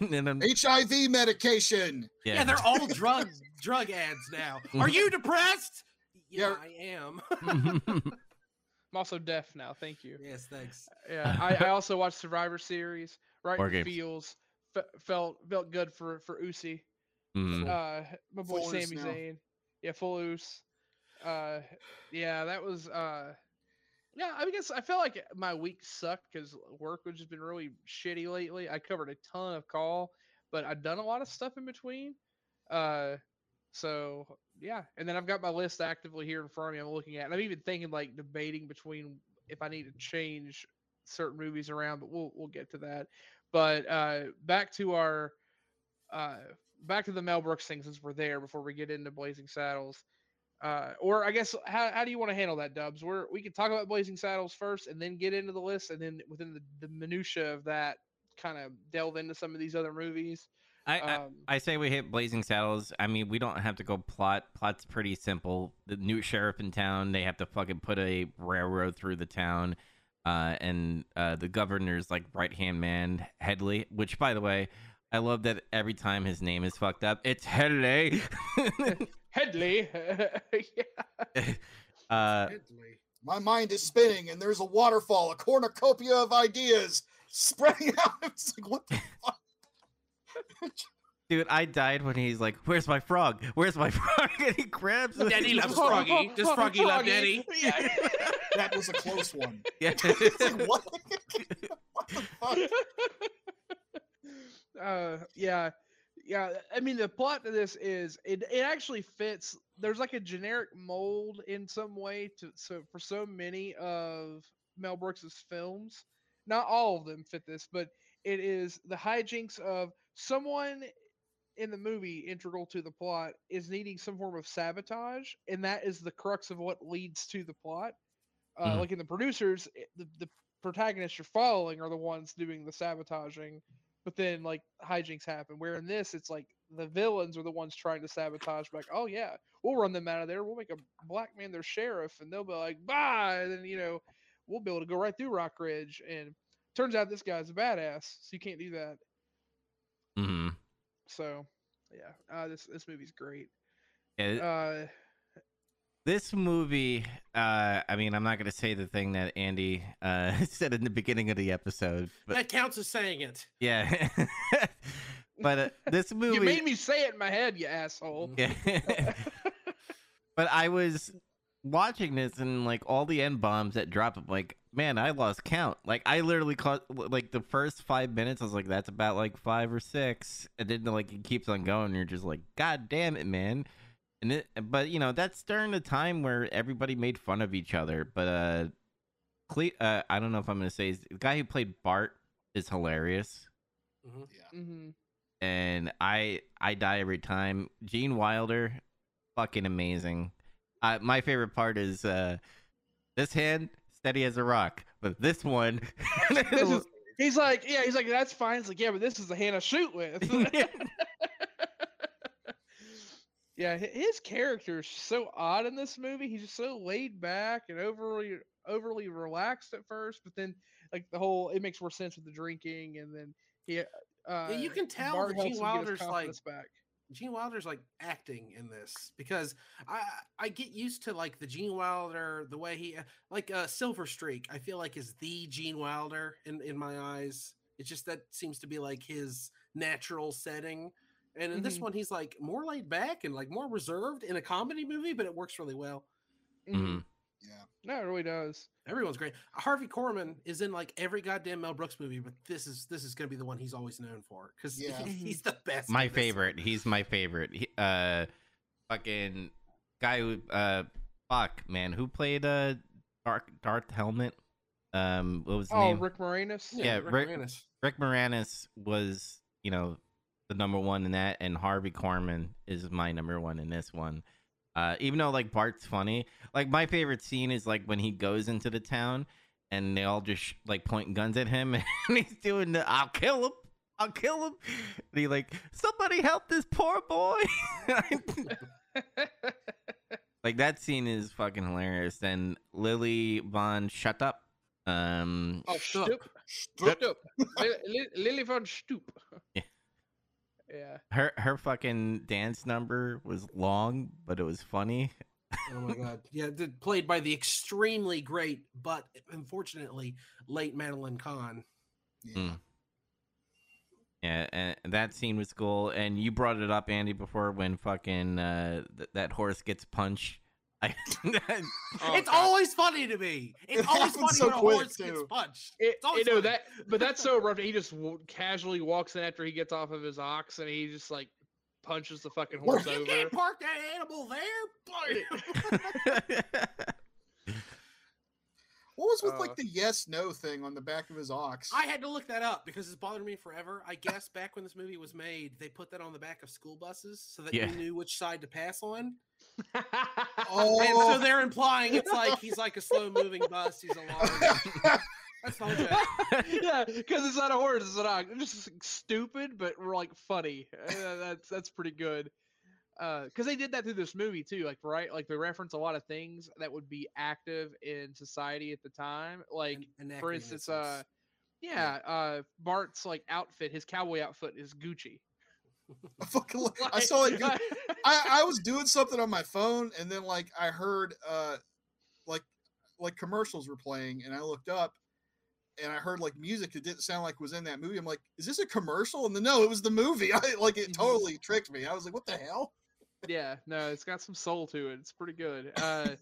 and then, HIV medication. yeah, Yeah, they're all drug drug ads now. Are you depressed? Yeah, Yeah. I am. I'm also deaf now. Thank you. yes, thanks. Yeah, I, I also watched Survivor Series. Right War in the games. feels fe- felt felt good for for Usi. Mhm. Uh, my boy Full Oos Sami. Zayn. Yeah, full Oos. Uh, yeah, that was uh, yeah. I guess I felt like my week sucked because work has just been really shitty lately. I covered a ton of call, but I've done a lot of stuff in between. Uh, so yeah, and then I've got my list actively here in front of me. I'm looking at. And I'm even thinking like debating between if I need to change certain movies around, but we'll we'll get to that. But uh, back to our uh, back to the Mel Brooks thing since we're there before we get into Blazing Saddles. Uh, or I guess how, how do you want to handle that, Dubs? We're, we can talk about Blazing Saddles first, and then get into the list, and then within the, the minutia of that, kind of delve into some of these other movies. I, I Um, I say we hit Blazing Saddles. I mean, we don't have to go plot. Plot's pretty simple. The new sheriff in town, they have to fucking put a railroad through the town. Uh, and uh, the governor's like right hand man, Hedley, which by the way, I love that every time his name is fucked up, it's Hedley. Hedley. yeah. uh, Deadly. My mind is spinning, and there's a waterfall, a cornucopia of ideas spreading out. It's like, what the fuck? dude, I died when he's like, "Where's my frog? Where's my frog?" And he grabs it. Daddy loves Froggy. Does Froggy love Daddy? Yeah. That was a close one. Yeah. It's like, what? what the fuck? uh, yeah, Yeah, I mean the plot to this is it it actually fits. There's like a generic mold in some way to so for so many of Mel Brooks's films. Not all of them fit this, but it is the hijinks of someone in the movie integral to the plot is needing some form of sabotage, and that is the crux of what leads to the plot. Uh, Mhm. Like in the producers, the, the protagonists you're following are the ones doing the sabotaging, but then like hijinks happen. Where in this, it's like the villains are the ones trying to sabotage. Like, oh yeah, we'll run them out of there. We'll make a black man their sheriff, and they'll be like, bye. And then you know, we'll be able to go right through Rock Ridge. And turns out this guy's a badass, so you can't do that. Mm-hmm. So yeah, uh, this this movie's great. Yeah, Uh, this movie uh i mean i'm not gonna say the thing that andy uh said in the beginning of the episode but that counts as saying it. yeah but uh, this movie you made me say it in my head, you asshole. yeah. but i was watching this and like all the end bombs that drop i'm like man i lost count like i literally caught like the first five minutes i was like that's about like five or six and then like it keeps on going you're just like god damn it man and it, but you know that's during the time where everybody made fun of each other but uh Cle- uh, I don't know if I'm gonna say the guy who played Bart is hilarious, Mhm. Yeah. hmm and I I die every time. Gene Wilder, fucking amazing. Uh, my favorite part is uh, this hand steady as a rock, but this one, This is- He's like, yeah, he's like, that's fine. It's like, yeah, but this is the hand I shoot with. yeah, hi- his character is so odd in this movie. He's just so laid back and overly overly relaxed at first, but then like the whole it makes more sense with the drinking, and then he. Uh, you can tell Bart that Gene him get his Wilder's, like, back. Gene Wilder's like acting in this because I I get used to like the Gene Wilder the way he like uh Silver Streak I feel like is the Gene Wilder in in my eyes. It's just that seems to be like his natural setting. And in this Mhm. one he's like more laid back and like more reserved in a comedy movie, but it works really well. Mhm. Mhm. Yeah. No, it really does. Everyone's great. Harvey Korman is in like every goddamn Mel Brooks movie, but this is this is gonna be the one he's always known for because Yeah. he's the best. my in this. favorite. He's my favorite. He, uh, fucking guy who uh, fuck man, who played uh, Dark Darth Helmet. Um, what was his Oh, name? Rick Moranis. Yeah, Rick Rick- Moranis. Rick Moranis was, you know, the number one in that, and Harvey Korman is my number one in this one. Uh, even though like Bart's funny, like my favorite scene is like when he goes into the town and they all just like point guns at him, and he's doing the "I'll kill him, I'll kill him," and he like somebody help this poor boy. like that scene is fucking hilarious. Then Lily Von Shut Up. Um, oh, Stoop. Stoop. Stoop. Li- Li- Lili von Shtupp. Yeah. Yeah. her her fucking dance number was long, but it was funny. Oh my god. Yeah, th- played by the extremely great, but unfortunately late Madeline Kahn. Yeah. Mm. Yeah, and and that scene was cool. And you brought it up, Andy, before when fucking uh, th- that horse gets punched. I, Oh, it's God. always funny to me. It's It always funny so when a quick, horse gets punched. It, It's always you know funny. that, but that's so rough. He just w- casually walks in after he gets off of his ox, and he just like punches the fucking horse You over. can't park that animal there. What was with Uh, like the yes no thing on the back of his ox? I had to look that up because it's bothered me forever. I guess back when this movie was made, they put that on the back of school buses so that Yeah. you knew which side to pass on. oh, And so they're implying it's like he's like a slow moving bus. He's a large. That's the whole joke. yeah, because it's not a horse; it's an ox. It's just like, stupid, but we're like funny. Uh, that's that's pretty good. Because they did that through this movie too, like right, like they reference a lot of things that would be active in society at the time. Like, An- for instance, uh, yeah, uh, Bart's like outfit, his cowboy outfit is Gucci. I fucking lo- I saw it. I, I was doing something on my phone and then like I heard uh like like commercials were playing and I looked up and I heard like music that didn't sound like was in that movie. I'm like, is this a commercial? And then no, it was the movie. I like it Mhm. totally tricked me. I was like, what the hell? Yeah, no, it's got some soul to it. It's pretty good. Uh,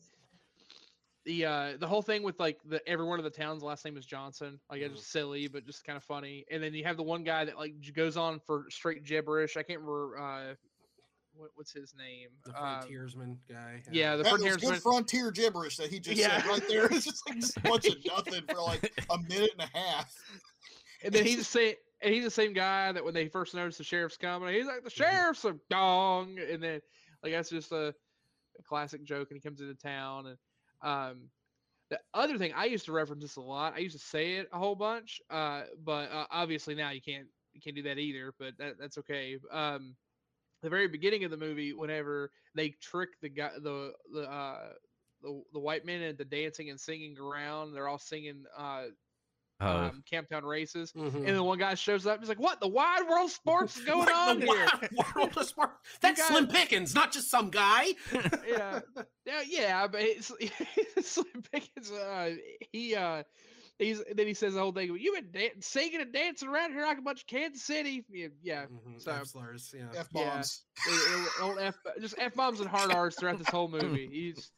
the uh the whole thing with like the every one of the towns last name is Johnson. Like it's Mhm. just silly, but just kind of funny. And then you have the one guy that like goes on for straight gibberish. I can't remember uh what, what's his name. The Um, frontiersman guy. yeah, the That was frontiersman. good frontier gibberish that he just Yeah. said right there. It's just like just a bunch of nothing for like a minute and a half. And then he just same. And he's the same guy that when they first noticed the sheriff's coming, he's like, "The Mm-hmm. sheriff's a dong," and then like that's just a, a classic joke. And he comes into town, and um, the other thing I used to reference this a lot. I used to say it a whole bunch, uh, but uh, obviously now you can't you can't do that either. But that, that's okay. Um, the very beginning of the movie, whenever they trick the guy, the the uh, the, the white men into dancing and singing around, they're all singing uh, Oh, um, Camptown races. Mhm. And then one guy shows up. He's like, "What? The wide world sports is going What on the here?" wild world of sport? That's guys- Slim Pickens, not just some guy. yeah, yeah, yeah. But it's, Slim Pickens. Uh, he uh, he's then he says the whole thing. You've been dan- singing and dancing around here like a bunch of Kansas City. Yeah, yeah. Mhm, so- F slurs, yeah. F bombs. it- it- old F, just f bombs and hard R's throughout this whole movie. He's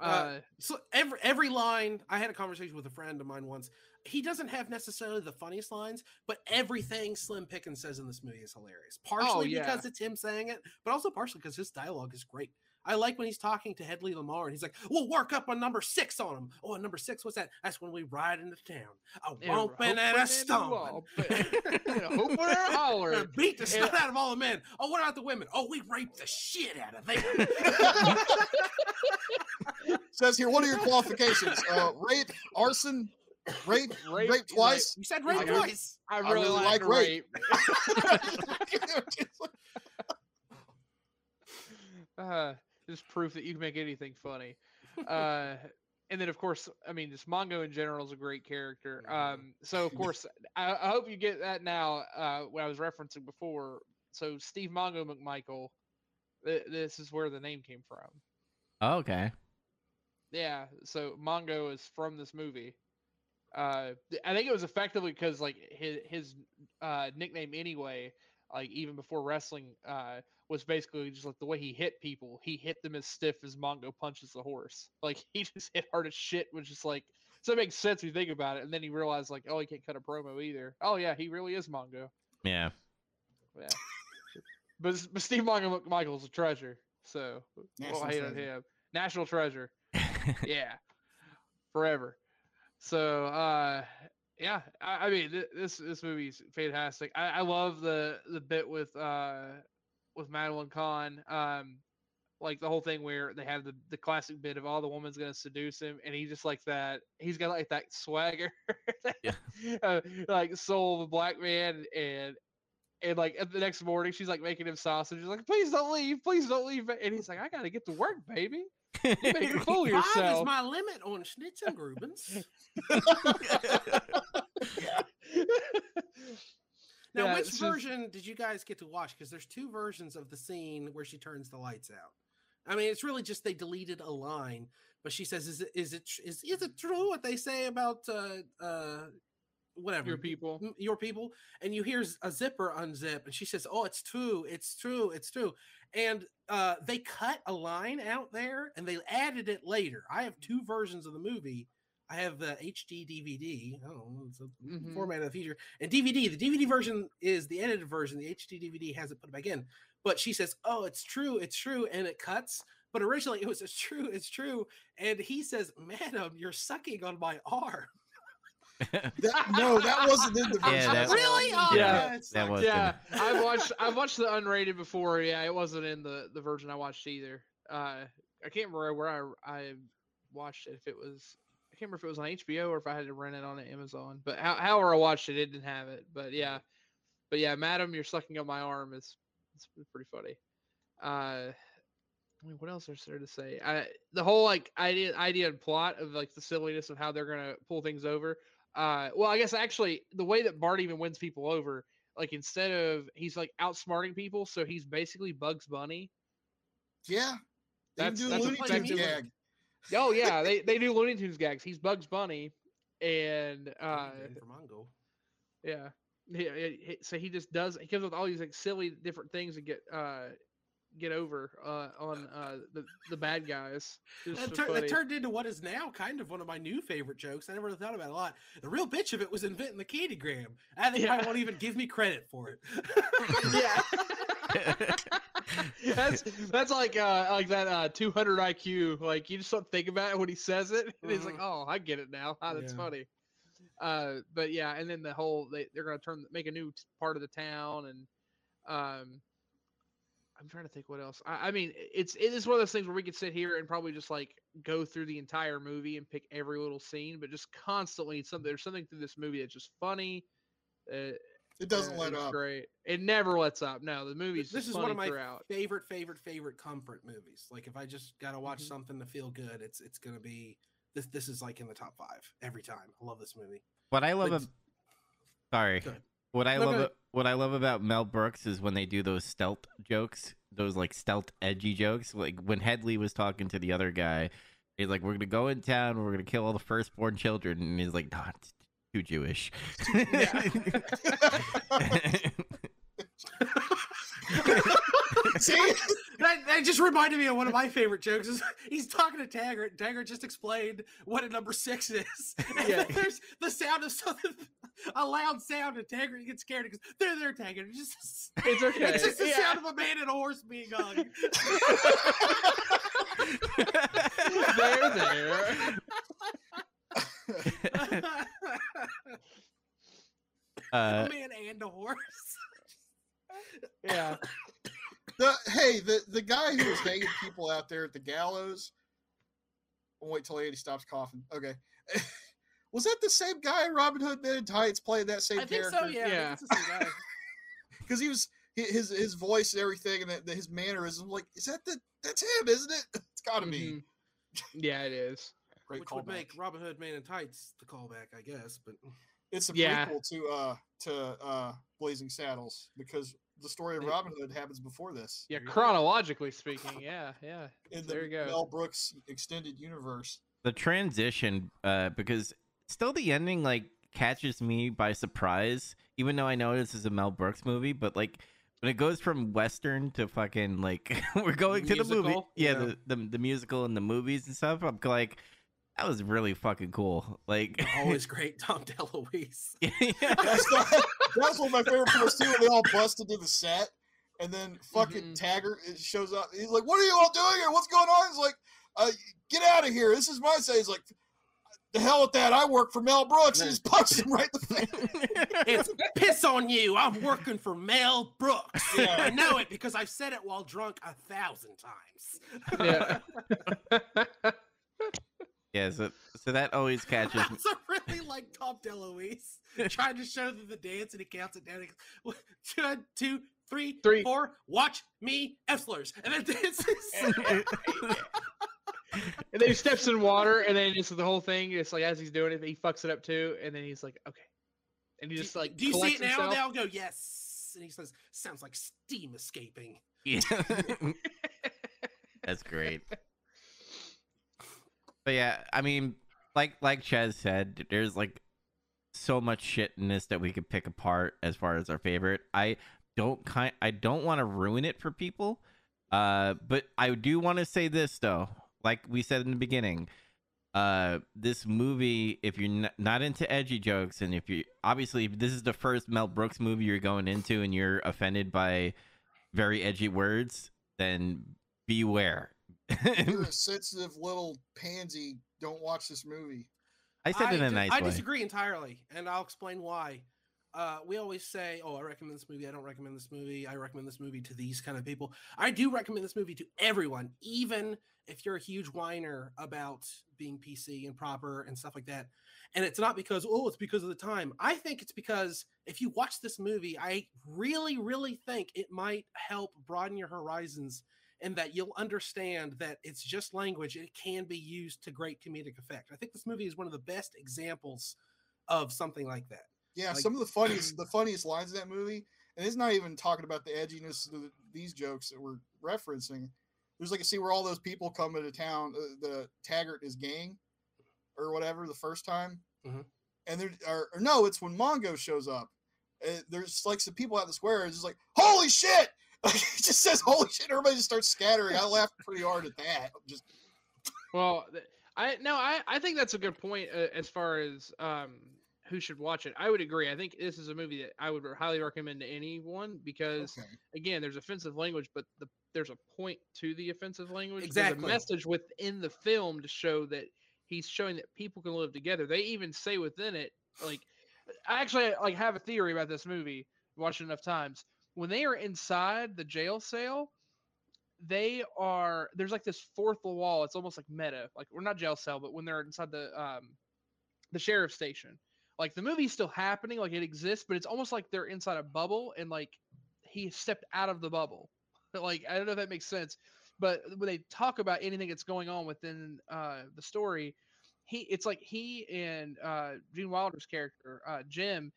uh, Uh, So every every line, I had a conversation with a friend of mine once. He doesn't have necessarily the funniest lines, but everything Slim Pickens says in this movie is hilarious. Partially yeah. because it's him saying it, but also partially because his dialogue is great. I like when he's talking to Hedley Lamarr and he's like, "We'll work up on number six on him." Oh, number six, what's that? That's when we ride into town. A romping and a stomping. Hooping and a hollering. And beat the snot out of all the men. Oh, what about the women? Oh, we rape the shit out of them. Says here, what are your qualifications? Uh, rape, arson, rape, Rape, rape, like- twice. you said rape got- twice. I I really, really like, like rape. rape. uh, just proof that you can make anything funny. Uh, and then of course, I mean, this Mongo in general is a great character. Um, so of course, I, I hope you get that now. Uh, what I was referencing before. So Steve Mongo McMichael, th- this is where the name came from. Oh, okay. Yeah, so Mongo is from this movie. Uh, I think it was effectively because like his his uh, nickname anyway, like even before wrestling, uh, was basically just like the way he hit people. He hit them as stiff as Mongo punches the horse. Like he just hit hard as shit, which is like so it makes sense if you think about it. And then he realized like, oh, he can't cut a promo either. Oh yeah, he really is Mongo. Yeah. Yeah. but, but Steve Mongo Michael's a treasure. So we'll National hate on him. National treasure yeah. Forever. So uh yeah i, I mean th- this this movie's fantastic. I, I love the the bit with uh with madeline kahn um like the whole thing where they have the, the classic bit of all the woman's gonna seduce him and he just like that he's got like that swagger Yeah. uh, like soul of a black man and and like the next morning she's like making him sausage she's like please don't leave please don't leave and he's like i gotta get to work baby you fool of Five is my limit on Schnitzengrubens. Now, Yeah, which it's just- version did you guys get to watch? Because there's two versions of the scene where she turns the lights out. I mean, it's really just they deleted a line, but she says, "Is it is it is is it true what they say about uh uh whatever your people your people?" And you hear a zipper unzip, and she says, "Oh, it's true, it's true, it's true." And uh they cut a line out there, and they added it later. I have two versions of the movie. I have the HD DVD. I it's a Mhm. format of the feature And DVD, the DVD version is the edited version. The HD DVD has it put back in. But she says, "Oh, it's true, it's true," and it cuts. But originally it was, "It's true, it's true," and he says, "Madam, you're sucking on my arm." That, no, that wasn't in the Yeah, version. that- really? Oh, Yeah, it that was- yeah i've watched i've watched the unrated before yeah it wasn't in the the version i watched either uh i can't remember where i i watched it if it was i can't remember if it was on hbo or if i had to rent it on amazon but how, however i watched it it didn't have it but yeah but yeah madam you're sucking up my arm is it's pretty funny uh I mean, what else is there to say? I the whole like idea, idea and plot of like the silliness of how they're gonna pull things over. Uh, well, I guess actually the way that Bart even wins people over, like instead of he's like outsmarting people, so he's basically Bugs Bunny. Yeah. They That's- do that's Looney Tunes gag. Oh yeah, they they do Looney Tunes gags. He's Bugs Bunny, and uh, Again for Mongo. yeah, he, he- he- so he just does. He comes up with all these like silly different things and get uh get over uh, on uh, the the bad guys. Just That, so that turned into what is now kind of one of my new favorite jokes. I never really thought about it a lot. The real bitch of it was inventing the candygram. I think I won't even give me credit for it. yeah. that's that's like uh like that uh 200 IQ. Like you just don't think about it when he says it, and he's like, Mhm. "Oh, I get it now. Ah, that's Yeah. funny." Uh, but yeah, and then the whole they they're gonna turn make a new t- part of the town, and um, I'm trying to think what else. I, I mean, it's it is one of those things where we could sit here and probably just like go through the entire movie and pick every little scene, but just constantly something there's something through this movie that's just funny. Uh, It doesn't uh, let it's up. Great. It never lets up. No, the movie's this just is one of my throughout. favorite, favorite, favorite comfort movies. Like if I just gotta watch Mhm. something to feel good, it's it's gonna be this. This is like in the top five every time. I love this movie. What I love, Like- ab- sorry, Go ahead. What I No, love, a- what I love about Mel Brooks is when they do those stealth jokes, those like stealth edgy jokes. Like when Hedley was talking to the other guy, he's like, "We're gonna go in town, we're gonna kill all the firstborn children," and he's like, "Not it's too Jewish." See, That, that just reminded me of one of my favorite jokes. Is he's talking to Taggart. Taggart just explained what a number six is. And Yeah. there's the sound of something, a loud sound, and Taggart gets scared because they're there, Taggart. It's just, It's okay. it's just the yeah. sound of a man and a horse being hung. there, there. uh, a man and a horse. Yeah. The hey, the the guy who was hanging people out there at the gallows. I'll wait till Andy stops coughing. Okay. was that the same guy in Robin Hood Men in Tights playing that same I think character? so. Yeah. I think Yeah. it's the same guy. Because he was his his voice and everything and the, his mannerism. Like, is that the that's him, isn't it? It's got to be. Mhm. Yeah, it is. Great Which would make Robin Hood Man in Tights the callback, I guess. But It's a Yeah. prequel to uh to uh Blazing Saddles because the story of Robin Hood happens before this. Yeah, There you go. chronologically speaking, yeah, yeah. in the there you go. Mel Brooks extended universe. the transition, uh, because still the ending like catches me by surprise, even though I know this is a Mel Brooks movie, but like when it goes from western to fucking like we're going to the movie, yeah, yeah. The, the the musical and the movies and stuff. I'm like, that was really fucking cool. Like, always great, Dom DeLuise. yeah. That's not, that's one of my favorite parts too. When they all bust into the set, and then fucking Mhm. Taggart shows up. He's like, "What are you all doing here? What's going on?" He's like, uh, "Get out of here! This is my say." He's like, "The hell with that! I work for Mel Brooks." And he just punches him right in the face. It's piss on you. I'm working for Mel Brooks. Yeah. I know it because I've said it while drunk a thousand times. Yeah. Yeah, so so that always catches me. That's a really like Dom DeLuise trying to show them the dance and he counts it down. He goes, "One, two, two, three, Three. four. Watch me, Efslers, and then dances. and then he steps in water, and then it's the whole thing. It's like as he's doing it, he fucks it up too, and then he's like, okay, and he just like do you see it now? himself. And they all go yes, and he says, "Sounds like steam escaping." Yeah. That's great. But yeah, I mean, like like Chaz said, there's like so much shit in this that we could pick apart as far as our favorite. I don't kind I don't want to ruin it for people. Uh but I do want to say this though. Like we said in the beginning, uh this movie if you're n- not into edgy jokes and if you obviously if this is the first Mel Brooks movie you're going into and you're offended by very edgy words, then beware. You're a sensitive little pansy. Don't watch this movie. I said it in a di- nice I way. disagree entirely, and I'll explain why. Uh, we always say, "Oh, I recommend this movie. I don't recommend this movie. I recommend this movie to these kind of people." I do recommend this movie to everyone, even if you're a huge whiner about being PC and proper and stuff like that. And it's not because, oh, it's because of the time. I think it's because if you watch this movie, I really, really think it might help broaden your horizons and that you'll understand that it's just language and it can be used to great comedic effect. I think this movie is one of the best examples of something like that. Yeah, Like- some of the funniest the funniest lines in that movie, and it's not even talking about the edginess of the, these jokes that we're referencing. There's like a scene where all those people come into town, uh, the Taggart and his gang, or whatever, the first time, Mhm. and there or, or no, it's when Mongo shows up. Uh, there's like some people at the square, it's just like, holy shit! he just says holy shit, everybody just starts scattering. I laughed pretty hard at that. Just Well, I no, I I think that's a good point uh, as far as um who should watch it. I would agree. I think this is a movie that I would highly recommend to anyone because okay. again, there's offensive language, but the, there's a point to the offensive language. Exactly. There's a message within the film to show that he's showing that people can live together. They even say within it, like, I actually like have a theory about this movie. Watched enough times. When they are inside the jail cell, they are there's like this fourth wall. It's almost like meta. Like we're not jail cell, but when they're inside the um the sheriff station, like the movie's still happening, like it exists, but it's almost like they're inside a bubble and like he stepped out of the bubble. Like I don't know if that makes sense, but when they talk about anything that's going on within uh the story, he it's like he and uh Gene Wilder's character, uh Jim,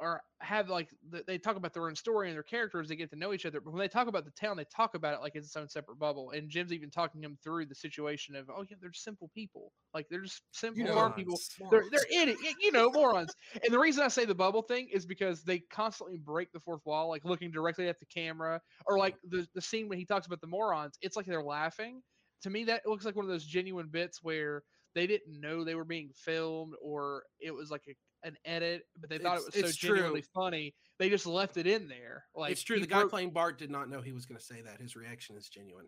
are have like they talk about their own story and their characters they get to know each other but when they talk about the town they talk about it like it's its own separate bubble and jim's even talking him through the situation of oh yeah they're simple people. Like they're just simple farm people. they're they're in it you know morons. And the reason i say the bubble thing is because they constantly break the fourth wall like looking directly at the camera or like the, the scene when he talks about the morons it's like they're laughing. To me that looks like one of those genuine bits where they didn't know they were being filmed or it was like a, an edit but they thought it was so it's true. genuinely funny they just left it in there like it's true. The guy broke- playing Bart did not know he was going to say that. His reaction is genuine.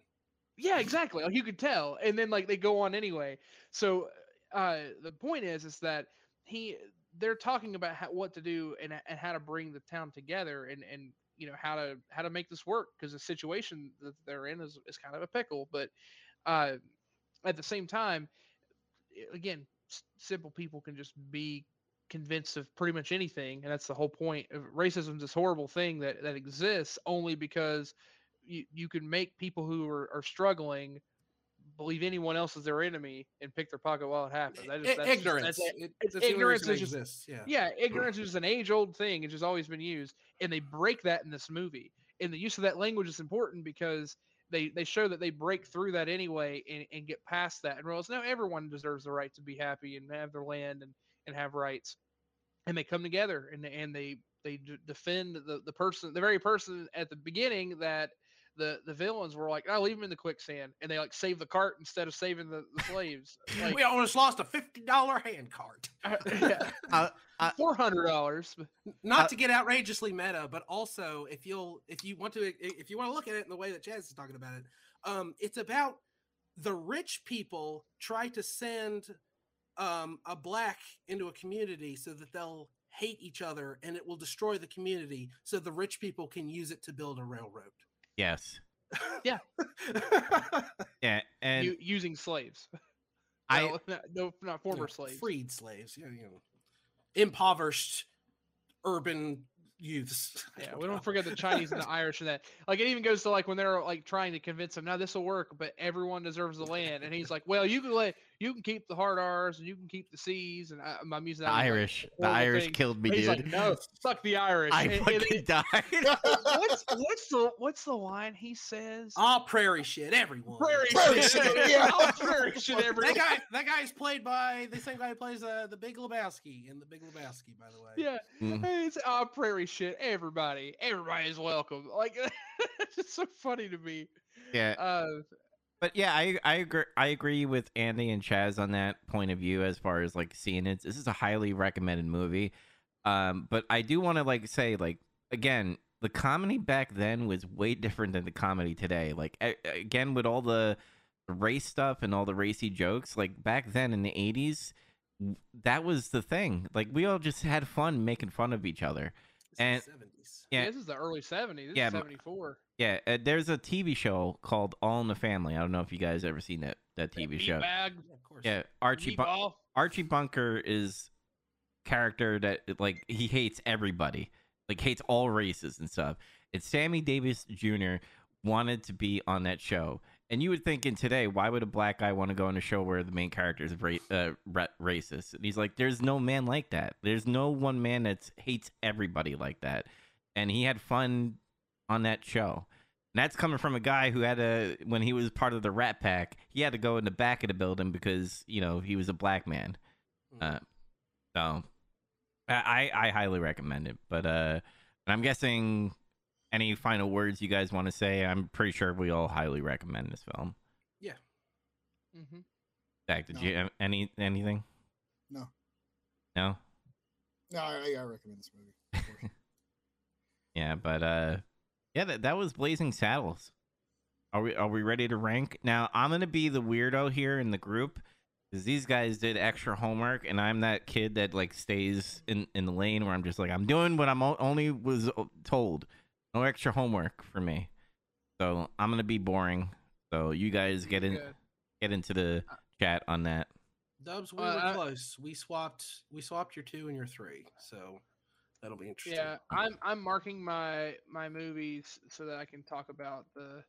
yeah exactly like you could tell and then like they go on anyway so uh the point is is that he they're talking about how, what to do and, and how to bring the town together and and you know how to how to make this work because the situation that they're in is, is kind of a pickle but uh at the same time again simple people can just be convinced of pretty much anything and that's the whole point of racism is this horrible thing that that exists only because you, you can make people who are, are struggling believe anyone else is their enemy and pick their pocket while it happens. That I- just, that's, ignorance. that's it's that's only ignorance is just- exists. Yeah. yeah, ignorance is an age old thing. It's just always been used, and they break that in this movie. And the use of that language is important because they they show that they break through that anyway and, and get past that and realize now everyone deserves the right to be happy and have their land and and have rights. And they come together and and they they d- defend the the person, the very person at the beginning that the the villains were like, "I "Oh, leave him in the quicksand," and they like save the cart instead of saving the, the slaves. Like, we almost lost a fifty dollar hand cart. Uh, uh, four hundred dollars. Not Uh, to get outrageously meta, but also if you'll if you want to if you want to look at it in the way that Chaz is talking about it, um, it's about the rich people try to send um, a black into a community so that they'll hate each other and it will destroy the community so the rich people can use it to build a railroad. yes. Yeah. Yeah. And u- using slaves. I no, not, no, not you former know, slaves. freed slaves, you know, you know, impoverished urban youths. Yeah, we don't forget the Chinese and the Irish and that. Like it even goes to like when they're like trying to convince him, now this will work, but everyone deserves the land. And he's like, well, you can let you can keep the hard R's and you can keep the C's. And I, I'm using the that as, like, Irish. The Irish thing. killed me, he's dude. like, no, fuck the Irish. I And- and fucking it- died. what's what's the what's the line he says? All prairie shit, everyone. Prairie Prairie shit. shit, yeah. All prairie shit. Everyone. That guy, that guy is played by the same guy who plays uh, the Big Lebowski in the Big Lebowski, by the way. Yeah. Hey, it's all prairie shit. Everybody, everybody is welcome. Like it's just so funny to me. yeah. Uh, But yeah, I I agree I agree with Andy and Chaz on that point of view as far as like seeing it. This is a highly recommended movie. Um, but I do want to like say like again, the comedy back then was way different than the comedy today. Like a- again with all the race stuff and all the racy jokes, like back then in the 80s, that was the thing. Like we all just had fun making fun of each other. It's the And- 70s. Yeah. this is the early '70s. This Yeah, is '74. Yeah, uh, there's a TV show called All in the Family. I don't know if you guys ever seen that that TV show. Bag, Yeah, of course. Yeah, Archie Bu- Archie Bunker is character that like he hates everybody, like hates all races and stuff. And Sammy Davis Jr. wanted to be on that show, and you would think in today, why would a black guy want to go on a show where the main character is ra- uh, ra- racist? And he's like, there's no man like that. There's no one man that hates everybody like that, and he had fun on that show. And that's coming from a guy who had a when he was part of the Rat Pack, he had to go in the back of the building because you know he was a black man. Mm. Uh, so I I highly recommend it. But uh, I'm guessing any final words you guys want to say? I'm pretty sure we all highly recommend this film. Yeah. Mm-hmm. Zach, did No. you have any anything? No. No. No, I, I recommend this movie. Yeah, but uh, yeah, that that was Blazing Saddles. Are we are we ready to rank now? I'm gonna be the weirdo here in the group because these guys did extra homework, and I'm that kid that like stays in in the lane where I'm just like I'm doing what I'm o- only was told. No extra homework for me. So I'm gonna be boring. So you guys get in Good. get into the chat on that. Dubs, we Uh, were I- close. We swapped we swapped your two and your three, so that'll be interesting. Yeah, I'm I'm marking my my movies so that I can talk about the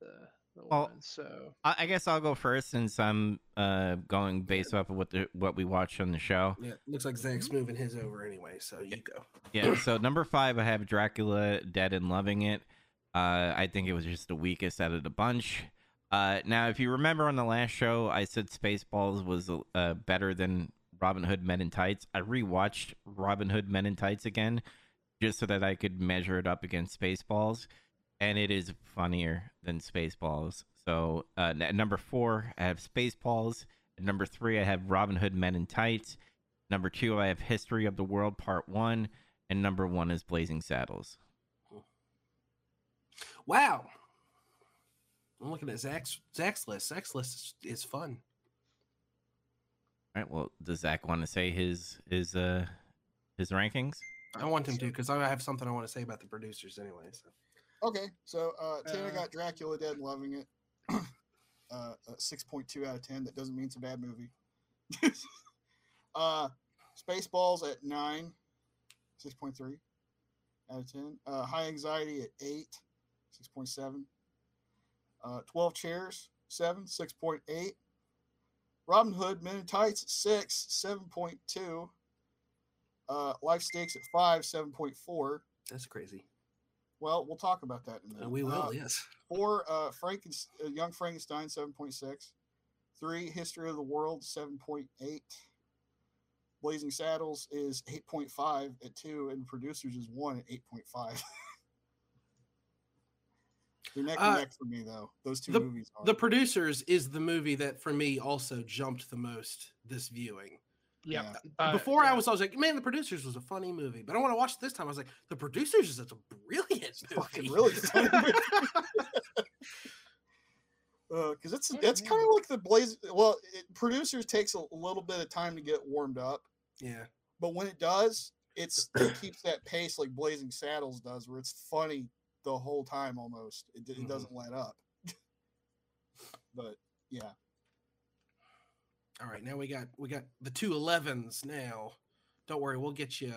the the Well, ones. So I, I guess I'll go first since I'm uh going based off of what the what we watched on the show. Yeah, looks like Zach's moving his over anyway, so you go. Yeah, so number five, I have Dracula Dead and Loving It. Uh, I think it was just the weakest out of the bunch. Uh, now, if you remember on the last show, I said Spaceballs was uh, better than Robin Hood Men in Tights. I rewatched Robin Hood Men in Tights again just so that I could measure it up against Spaceballs, and it is funnier than Spaceballs. So, uh, at number four, I have Spaceballs. At number three, I have Robin Hood Men in Tights. Number two, I have History of the World Part One and number one is Blazing Saddles. Wow. I'm looking at Zach's Zach's list. Zach's list is, is fun. All right. Well, does Zach want to say his his uh his rankings? I want him to because I have something I want to say about the producers anyway. So. Okay, so uh, Tanner Uh, got Dracula Dead loving it. uh, 6.2 out of 10. That doesn't mean it's a bad movie. uh, Spaceballs at 9, 6.3 out of 10. Uh, High Anxiety at 8, 6.7. Uh, 12 Chairs, 7, 6.8. Robin Hood, Men in Tights, 6, 7.2. Uh, Life Stinks at 5, 7.4. That's crazy. Well, we'll talk about that in a minute. Uh, we will, Uh, yes. Four, uh, Franken, uh, Young Frankenstein, seven point six. Three, History of the World, seven point eight. Blazing Saddles is eight point five at two, and Producers is one at eight point five. They're neck and Uh, neck for me, though. Those two the- movies are. The producers is the movie that for me also jumped the most this viewing. Yeah, Yeah. uh, Before I yeah. was always like, man, the producers was a funny movie, but I want to watch it this time. I was like, the producers is such a brilliant fucking movie. really funny movie. because it's it's kind of like the Blaze. Well, it, Producers takes a little bit of time to get warmed up. yeah. but when it does, it's it keeps that pace like Blazing Saddles does, where it's funny the whole time almost. It, it Mhm. doesn't let up. but yeah, All right, now we got we got the two 11s now. Don't worry, we'll get you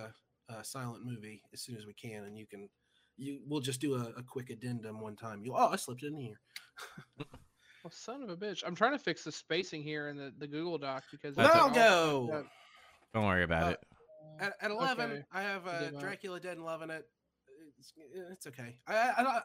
a, a silent movie as soon as we can, and you can you we'll just do a, a quick addendum one time. You oh, I slipped it in here. Well, son of a bitch. I'm trying to fix the spacing here in the, the Google Doc because That's I'll all go. fucked. Don't worry about Uh, it. At, at 11, Okay. I have uh, Forget about it. Dracula Dead and Loving It. It's, it's okay. I, I, I, don't-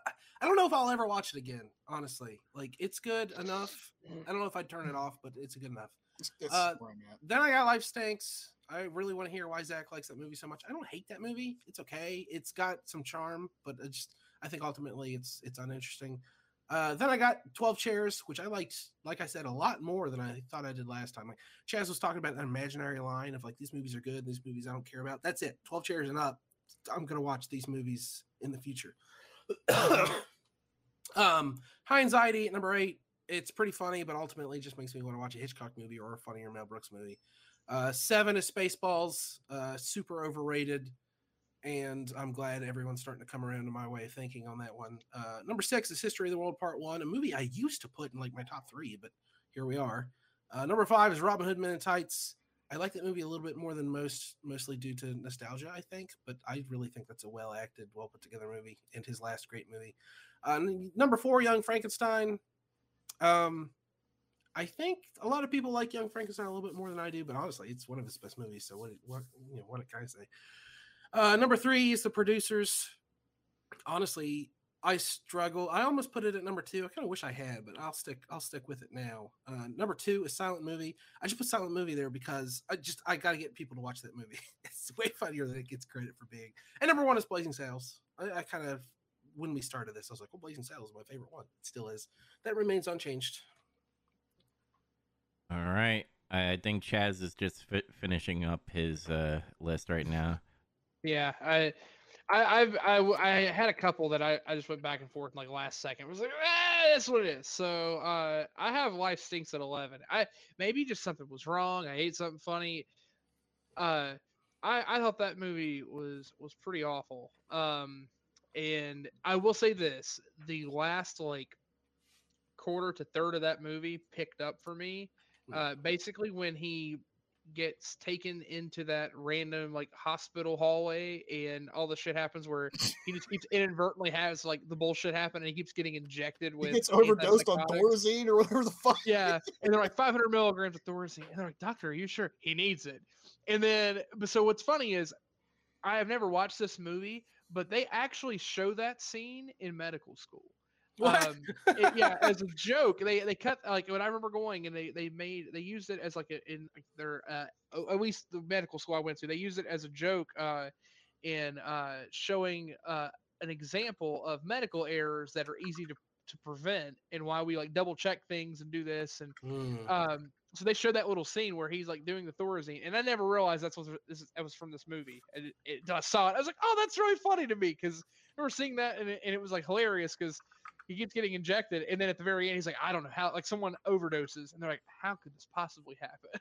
I don't know if I'll ever watch it again, honestly. Like, it's good enough. I don't know if I'd turn it off, but it's good enough. It's, it's Uh, where I'm at. Then I got Life Stinks. I really want to hear why Zach likes that movie so much. I don't hate that movie. It's okay. It's got some charm, but it just I think ultimately it's it's uninteresting. Uh, then I got Twelve Chairs, which I liked, like I said, a lot more than I thought I did last time. Like Chaz was talking about an imaginary line of like these movies are good, these movies I don't care about. That's it. Twelve Chairs and up. I'm gonna watch these movies in the future. um, High Anxiety at number eight. It's pretty funny, but ultimately just makes me want to watch a Hitchcock movie or a funnier Mel Brooks movie. Uh, seven is Spaceballs, uh, super overrated, and I'm glad everyone's starting to come around to my way of thinking on that one. Uh, number six is History of the World Part One, a movie I used to put in like my top three, but here we are. Uh, number five is Robin Hood Men in Tights. I like that movie a little bit more than most, mostly due to nostalgia, I think. But I really think that's a well acted, well put together movie, and his last great movie. Uh, number four, Young Frankenstein. Um, I think a lot of people like Young Frankenstein a little bit more than I do, but honestly, it's one of his best movies. So what, what, you know, what can I say? Uh, number three is the producers. Honestly, I struggle. I almost put it at number two. I kind of wish I had, but I'll stick. I'll stick with it now. Uh, number two is Silent Movie. I just put Silent Movie there because I just I got to get people to watch that movie. it's way funnier than it gets credit for being. And number one is Blazing Saddles. I, I kind of when we started this, I was like, "Well, Blazing Saddles is my favorite one. It still is. That remains unchanged." All right. I I think Chaz is just fi- finishing up his uh, list right now. Yeah, I, I, I've, I, w- I had a couple that I, I just went back and forth in like last second. It was like, ah, that's what it is. So uh, I have life stinks at eleven. I maybe just something was wrong. I ate something funny. Uh, I, I thought that movie was was pretty awful. Um, and I will say this: the last like quarter to third of that movie picked up for me. Uh, basically, when he gets taken into that random like hospital hallway and all the shit happens where he just keeps inadvertently has like the bullshit happen and he keeps getting injected with He gets overdosed on. Thorazine or whatever the fuck. Yeah, and they're like 500 milligrams of Thorazine, and they're like, "Doctor, are you sure he needs it?" And then, but so what's funny is, I have never watched this movie, but they actually show that scene in medical school. Um, it- yeah, as a joke, they they cut like when I remember going and they they made they used it as like a, in like, their uh at least the medical school I went to they used it as a joke uh in uh showing uh an example of medical errors that are easy to to prevent and why we like double check things and do this and Mm. um so they showed that little scene where he's like doing the Thorazine, and I never realized that's what this is, that was from this movie. And it, it, I saw it, I was like, "Oh, that's really funny to me," because I remember seeing that, and it, and it was like hilarious because he keeps getting injected, and then at the very end, he's like, "I don't know how," like someone overdoses, and they're like, "How could this possibly happen?"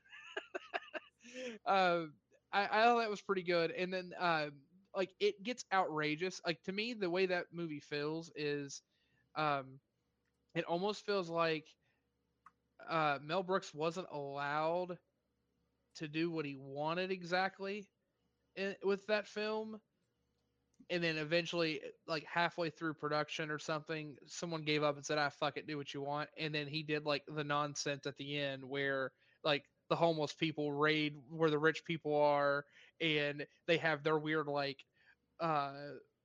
uh, I, I thought that was pretty good, and then um, like it gets outrageous. Like to me, the way that movie feels is, um, it almost feels like uh, Mel Brooks wasn't allowed to do what he wanted exactly in, with that film. And then eventually, like halfway through production or something, someone gave up and said, "I fuck it, do what you want." And then he did like the nonsense at the end where like the homeless people raid where the rich people are, and they have their weird like uh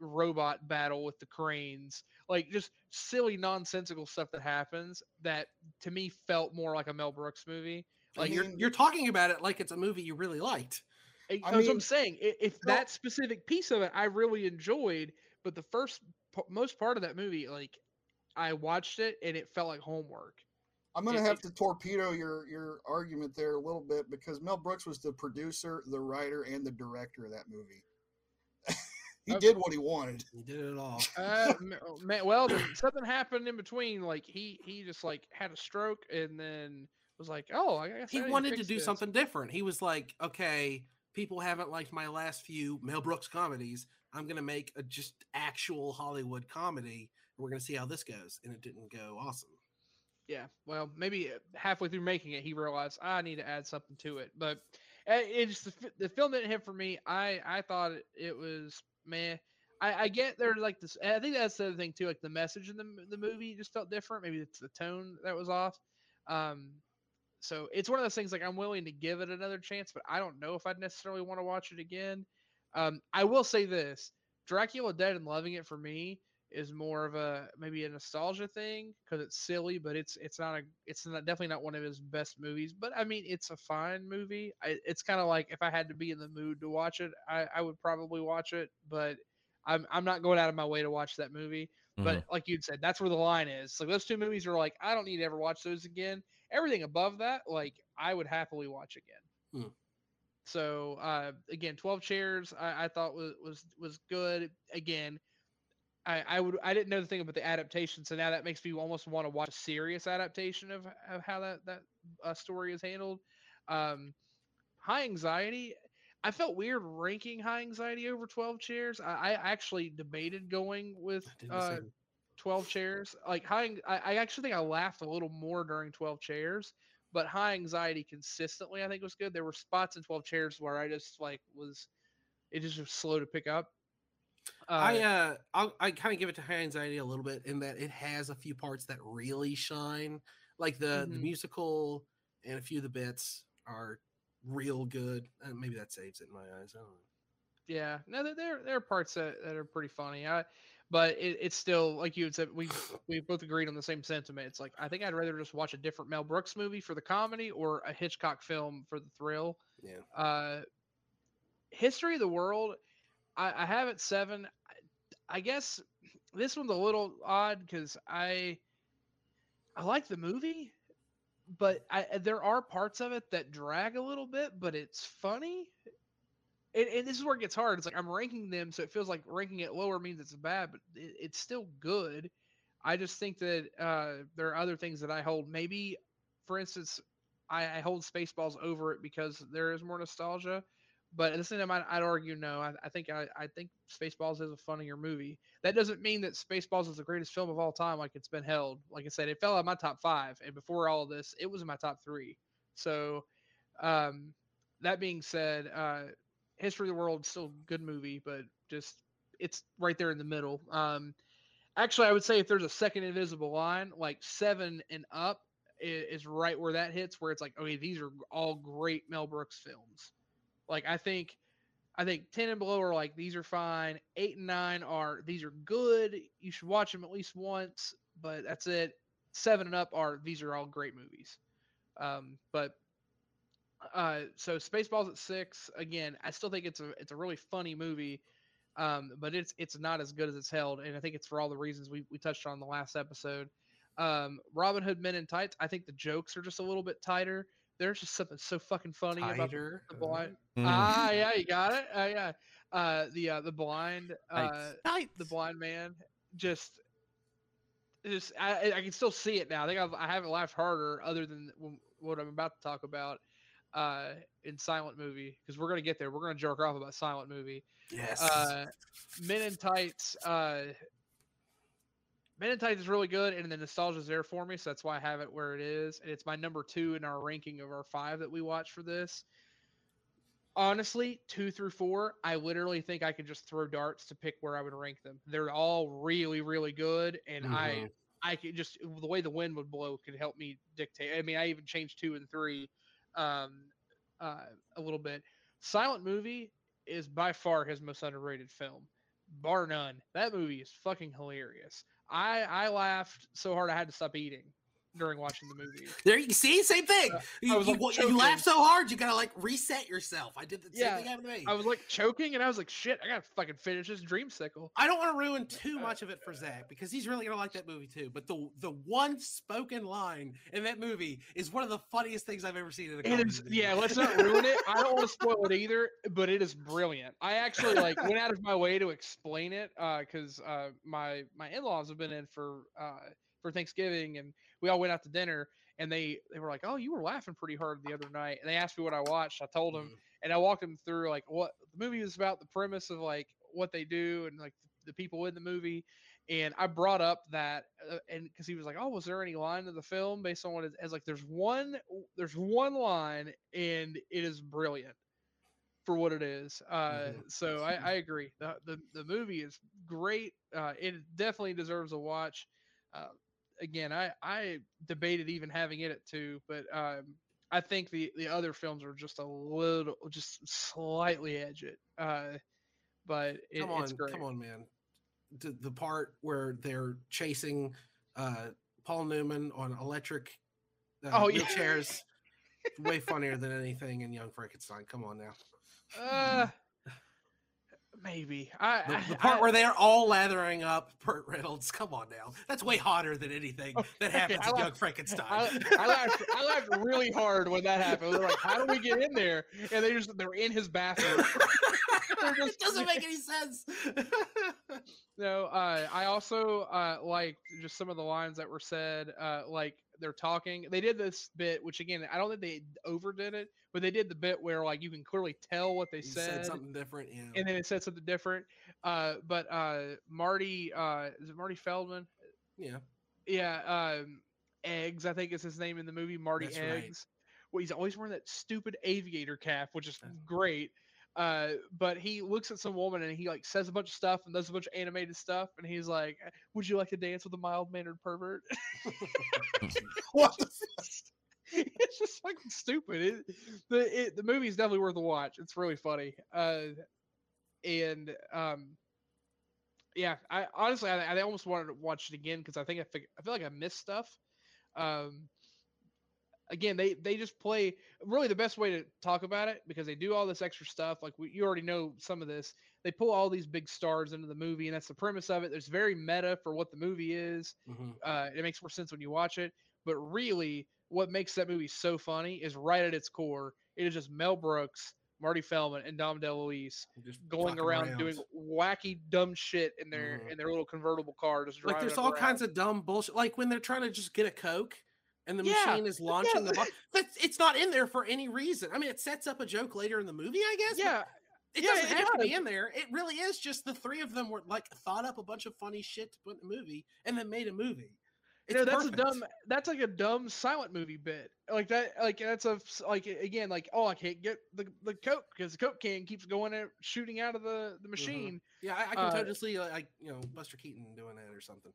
robot battle with the cranes like just silly nonsensical stuff that happens that to me felt more like a mel brooks movie like like you're you're talking about it like it's a movie you really liked. I- I that's what mean, i'm saying if no- that specific piece of it i really enjoyed but the first most part of that movie like i watched it and it felt like homework I'm gonna It- have it- to torpedo your your argument there a little bit because Mel Brooks was the producer, the writer, and the director of that movie. He did what he wanted. He did it all. uh, oh, man, well something happened in between like he he just like had a stroke and then was like oh i guess I he need wanted to fix do this." something different. He was like, okay, people haven't liked my last few Mel Brooks comedies. I'm gonna make a just actual Hollywood comedy. and We're gonna see how this goes, and it didn't go awesome. yeah well maybe uh, halfway through making it he realized i need to add something to it but it's the, the film didn't hit for me i i thought it, it was man I, I get there like this i think that's the other thing too like the message in the, the movie just felt different. Maybe it's the tone that was off. Um so it's one of those things like i'm willing to give it another chance but i don't know if i'd necessarily want to watch it again. Um i will say this dracula dead and loving it for me is more of a maybe a nostalgia thing because it's silly, but it's it's not a it's not definitely not one of his best movies. But I mean, it's a fine movie. I, it's kind of like if I had to be in the mood to watch it, I, I would probably watch it. But I'm I'm not going out of my way to watch that movie. But like you'd said, that's where the line is. Like those two movies are like I don't need to ever watch those again. Everything above that, like I would happily watch again. Hmm. So uh, again, Twelve Chairs, I, I thought was was was good. Again, I, I would I didn't know the thing about the adaptation, so now that makes me almost want to watch a serious adaptation of, of how that that uh, story is handled. Um, high anxiety, I felt weird ranking high anxiety over Twelve Chairs. I, I actually debated going with I did the uh, 12 chairs like high I, I actually think i laughed a little more during 12 chairs but high anxiety consistently i think was good there were spots in 12 chairs where i just like was it just was slow to pick up uh, I uh, I'll, I kind of give it to High Anxiety a little bit in that it has a few parts that really shine, like the the Mhm. musical and a few of the bits are real good. Uh, maybe that saves it in my eyes. I don't know. yeah no there, there there are parts that, that are pretty funny I, but it, it's still like you had said we we both agreed on the same sentiment it's like i think i'd rather just watch a different mel brooks movie for the comedy or a hitchcock film for the thrill Yeah. uh history of the world i, I have it seven I, I guess this one's a little odd because I I like the movie, but I there are parts of it that drag a little bit, but it's funny. And, and this is where it gets hard. It's like I'm ranking them, so it feels like ranking it lower means it's bad, but it, it's still good. I just think that uh, there are other things that I hold. Maybe, for instance, I, I hold Spaceballs over it because there is more nostalgia. But at the same time, I'd, I'd argue no. I, I think I, I think Spaceballs is a funnier movie. That doesn't mean that Spaceballs is the greatest film of all time, like it's been held. Like I said, it fell out of my top five, and before all of this, it was in my top three. So, um, that being said, uh, History of the World still a good movie, but just it's right there in the middle. Um, actually, I would say if there's a second Invisible Line, like seven and up is, is right where that hits, where it's like, okay, these are all great Mel Brooks films. Like I think I think 10 and below are like these are fine. 8 and 9 are these are good. You should watch them at least once, but that's it. 7 and up are these are all great movies. Um, but uh, so Spaceballs at 6 again, I still think it's a it's a really funny movie. Um, but it's it's not as good as it's held and I think it's for all the reasons we we touched on the last episode. Um, Robin Hood Men in Tights, I think the jokes are just a little bit tighter there's just something so fucking funny about the, Tighter. the blind. Mm. Ah, yeah, you got it. Uh, yeah, uh, the uh, the blind, uh, Tights. the blind man, just, just I, I can still see it now. I think I've, I haven't laughed harder, other than what I'm about to talk about, uh, in silent movie because we're gonna get there. We're gonna jerk off about silent movie. Yes. Uh, Men in Tights. Uh, Men in Tights is really good, and the nostalgia is there for me, so that's why I have it where it is. And it's my number two in our ranking of our five that we watch for this. Honestly, two through four, I literally think I could just throw darts to pick where I would rank them. They're all really, really good, and I, Mhm. I could just the way the wind would blow could help me dictate. I mean, I even changed two and three, um, uh, a little bit. Silent movie is by far his most underrated film, bar none. That movie is fucking hilarious. I I laughed so hard I had to stop eating during watching the movie. There you see, same thing. Uh, you, I was, like, wa- you laugh so hard, you gotta like reset yourself. I did the same thing happened to me. I was like choking, and I was like, "Shit, I gotta fucking finish this dream dreamsicle." I don't want to ruin too Uh, much of it for Zach because he's really gonna like that movie too. But the the one spoken line in that movie is one of the funniest things I've ever seen in a comedy is, yeah. Let's not ruin it. I don't want to spoil it either, but it is brilliant. I actually like went out of my way to explain it because uh, my my in laws have been in for uh, for Thanksgiving, and we all went out to dinner, and they they were like, "Oh, you were laughing pretty hard the other night," and they asked me what I watched. I told them, Mhm. and I walked them through like what the movie is about, the premise of like what they do, and like the people in the movie. And I brought up that, uh, and because he was like, "Oh, was there any line of the film based on what it is?" Like, there's one, there's one line, and it is brilliant for what it is. Uh, So I, I agree. The, the the movie is great. Uh, it definitely deserves a watch. Uh, again, I I debated even having it at two, but um, I think the the other films are just a little, just slightly edge it. Uh, but it, come on, come on, man. The, the part where they're chasing uh, Paul Newman on electric uh, Oh, yeah. wheelchairs, way funnier than anything in Young Frankenstein. Come on now. Uh, maybe I The, I- the part I- where they're all lathering up Burt Reynolds. Come on now. That's way hotter than anything Oh, that happens in Young Frankenstein. I, I laughed. I laughed really hard when that happened. They're like, "How do we get in there?" And they just they're in his bathroom. They're it doesn't make any sense. No, uh, I also uh, liked just some of the lines that were said. Uh, like they're talking. They did this bit, which again, I don't think they overdid it, but they did the bit where like you can clearly tell what they He said, said something different. Yeah. and then it said something different. Uh, but uh, Marty, uh, is it Marty Feldman? yeah. Yeah, um, Eggs, I think is his name in the movie, Marty That's right. Eggs. Well, he's always wearing that stupid aviator cap, which is That's- great. Uh, but he looks at some woman and he like says a bunch of stuff and does a bunch of animated stuff, and he's like, "Would you like to dance with a mild mannered pervert?" What it's just fucking stupid. It, the it, the movie is definitely worth a watch. It's really funny. Uh, and um, yeah, I honestly I, I almost wanted to watch it again because I think I, fig- I feel like I missed stuff. Um, again, they they just play really the best way to talk about it because they do all this extra stuff. Like we, you already know some of this. they pull all these big stars into the movie, and that's the premise of it. It's very meta for what the movie is. Mhm. Uh, it makes more sense when you watch it. But really, what makes that movie so funny is right at its core, it is just Mel Brooks, Marty Feldman, and Dom DeLuise Just going around, doing wacky, dumb shit in their Mhm. in their little convertible car. Just like there's all kinds of dumb bullshit. Like when they're trying to just get a coke, and the Yeah, machine is launching the. yeah. Bo- it's not in there for any reason. I mean, it sets up a joke later in the movie, I guess. yeah. it yeah, doesn't it have to be in there. It really is just the three of them were like thought up a bunch of funny shit to put in a movie, and then made a movie. You know, that's perfect. a dumb. That's like a dumb silent movie bit. Like that. Like that's a like again. Like oh, I can't get the the coke because the coke can keeps going and shooting out of the the machine. Yeah, I, I can uh, totally see uh, like you know Buster Keaton doing that or something.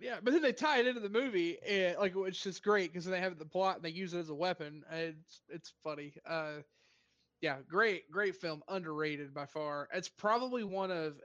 Yeah, but then they tie it into the movie, and like it's just great because they have the plot and they use it as a weapon. It's it's funny. Uh, yeah, great great film, underrated by far. It's probably one of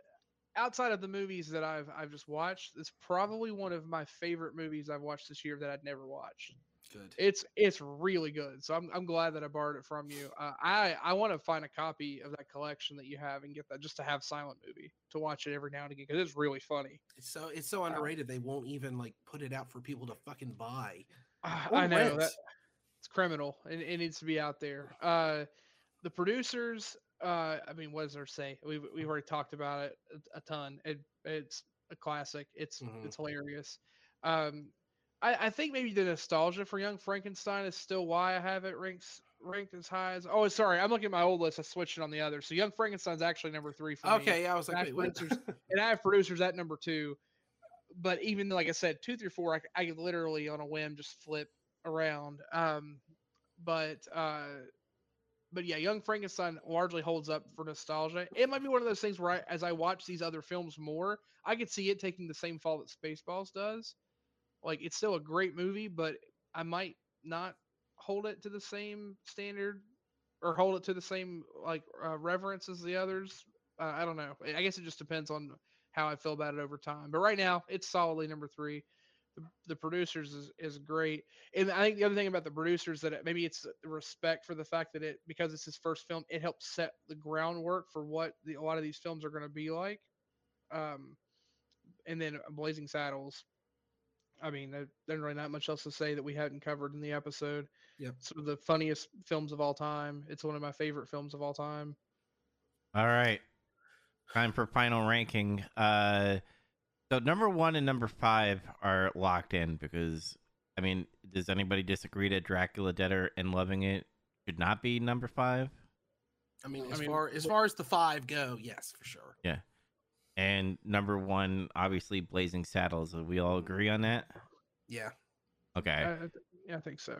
outside of the movies that I've I've just watched. It's probably one of my favorite movies I've watched this year that I'd never watched. Good. It's it's really good. So I'm I'm glad that I borrowed it from you. Uh, I I want to find a copy of that collection that you have and get that just to have silent movie to watch it every now and again because it's really funny. It's so it's so underrated. They won't even like put it out for people to fucking buy. Ah, Or I know that it's criminal. It, it needs to be out there. Uh, the producers. Uh, I mean, what does there say? We've we've already talked about it a, a ton. It it's a classic. It's Mhm. it's hilarious. Um, I I think maybe the nostalgia for Young Frankenstein is still why I have it ranked ranked as high as. Oh, sorry, I'm looking at my old list. I switched it on the other. So Young Frankenstein's actually number three for me Okay, yeah, I was like, wait, producers. and I have producers at number two. But even like I said, two through four, I, I could literally on a whim just flip around. Um, but uh, but yeah, Young Frankenstein largely holds up for nostalgia. It might be one of those things where, I, as I watch these other films more, I could see it taking the same fall that Spaceballs does. Like it's still a great movie, but I might not hold it to the same standard or hold it to the same like uh, reverence as the others. Uh, I don't know. I guess it just depends on how I feel about it over time. But right now, it's solidly number three. The, the producers is, is great, and I think the other thing about the producers that it, maybe it's respect for the fact that it because it's his first film, it helps set the groundwork for what the, a lot of these films are going to be like. Um, and then Blazing Saddles. I mean, there's really not much else to say that we hadn't covered in the episode. Yep. It's one of the funniest films of all time. It's one of my favorite films of all time. All right. Time for final ranking. Uh so number one and number five are locked in because I mean, does anybody disagree that Dracula Deader and Loving It should not be number five? I mean, I as mean, far as far as the five go, yes, for sure. And number one, obviously Blazing Saddles. Do we all agree on that? Yeah. Okay. I, I yeah, I think so.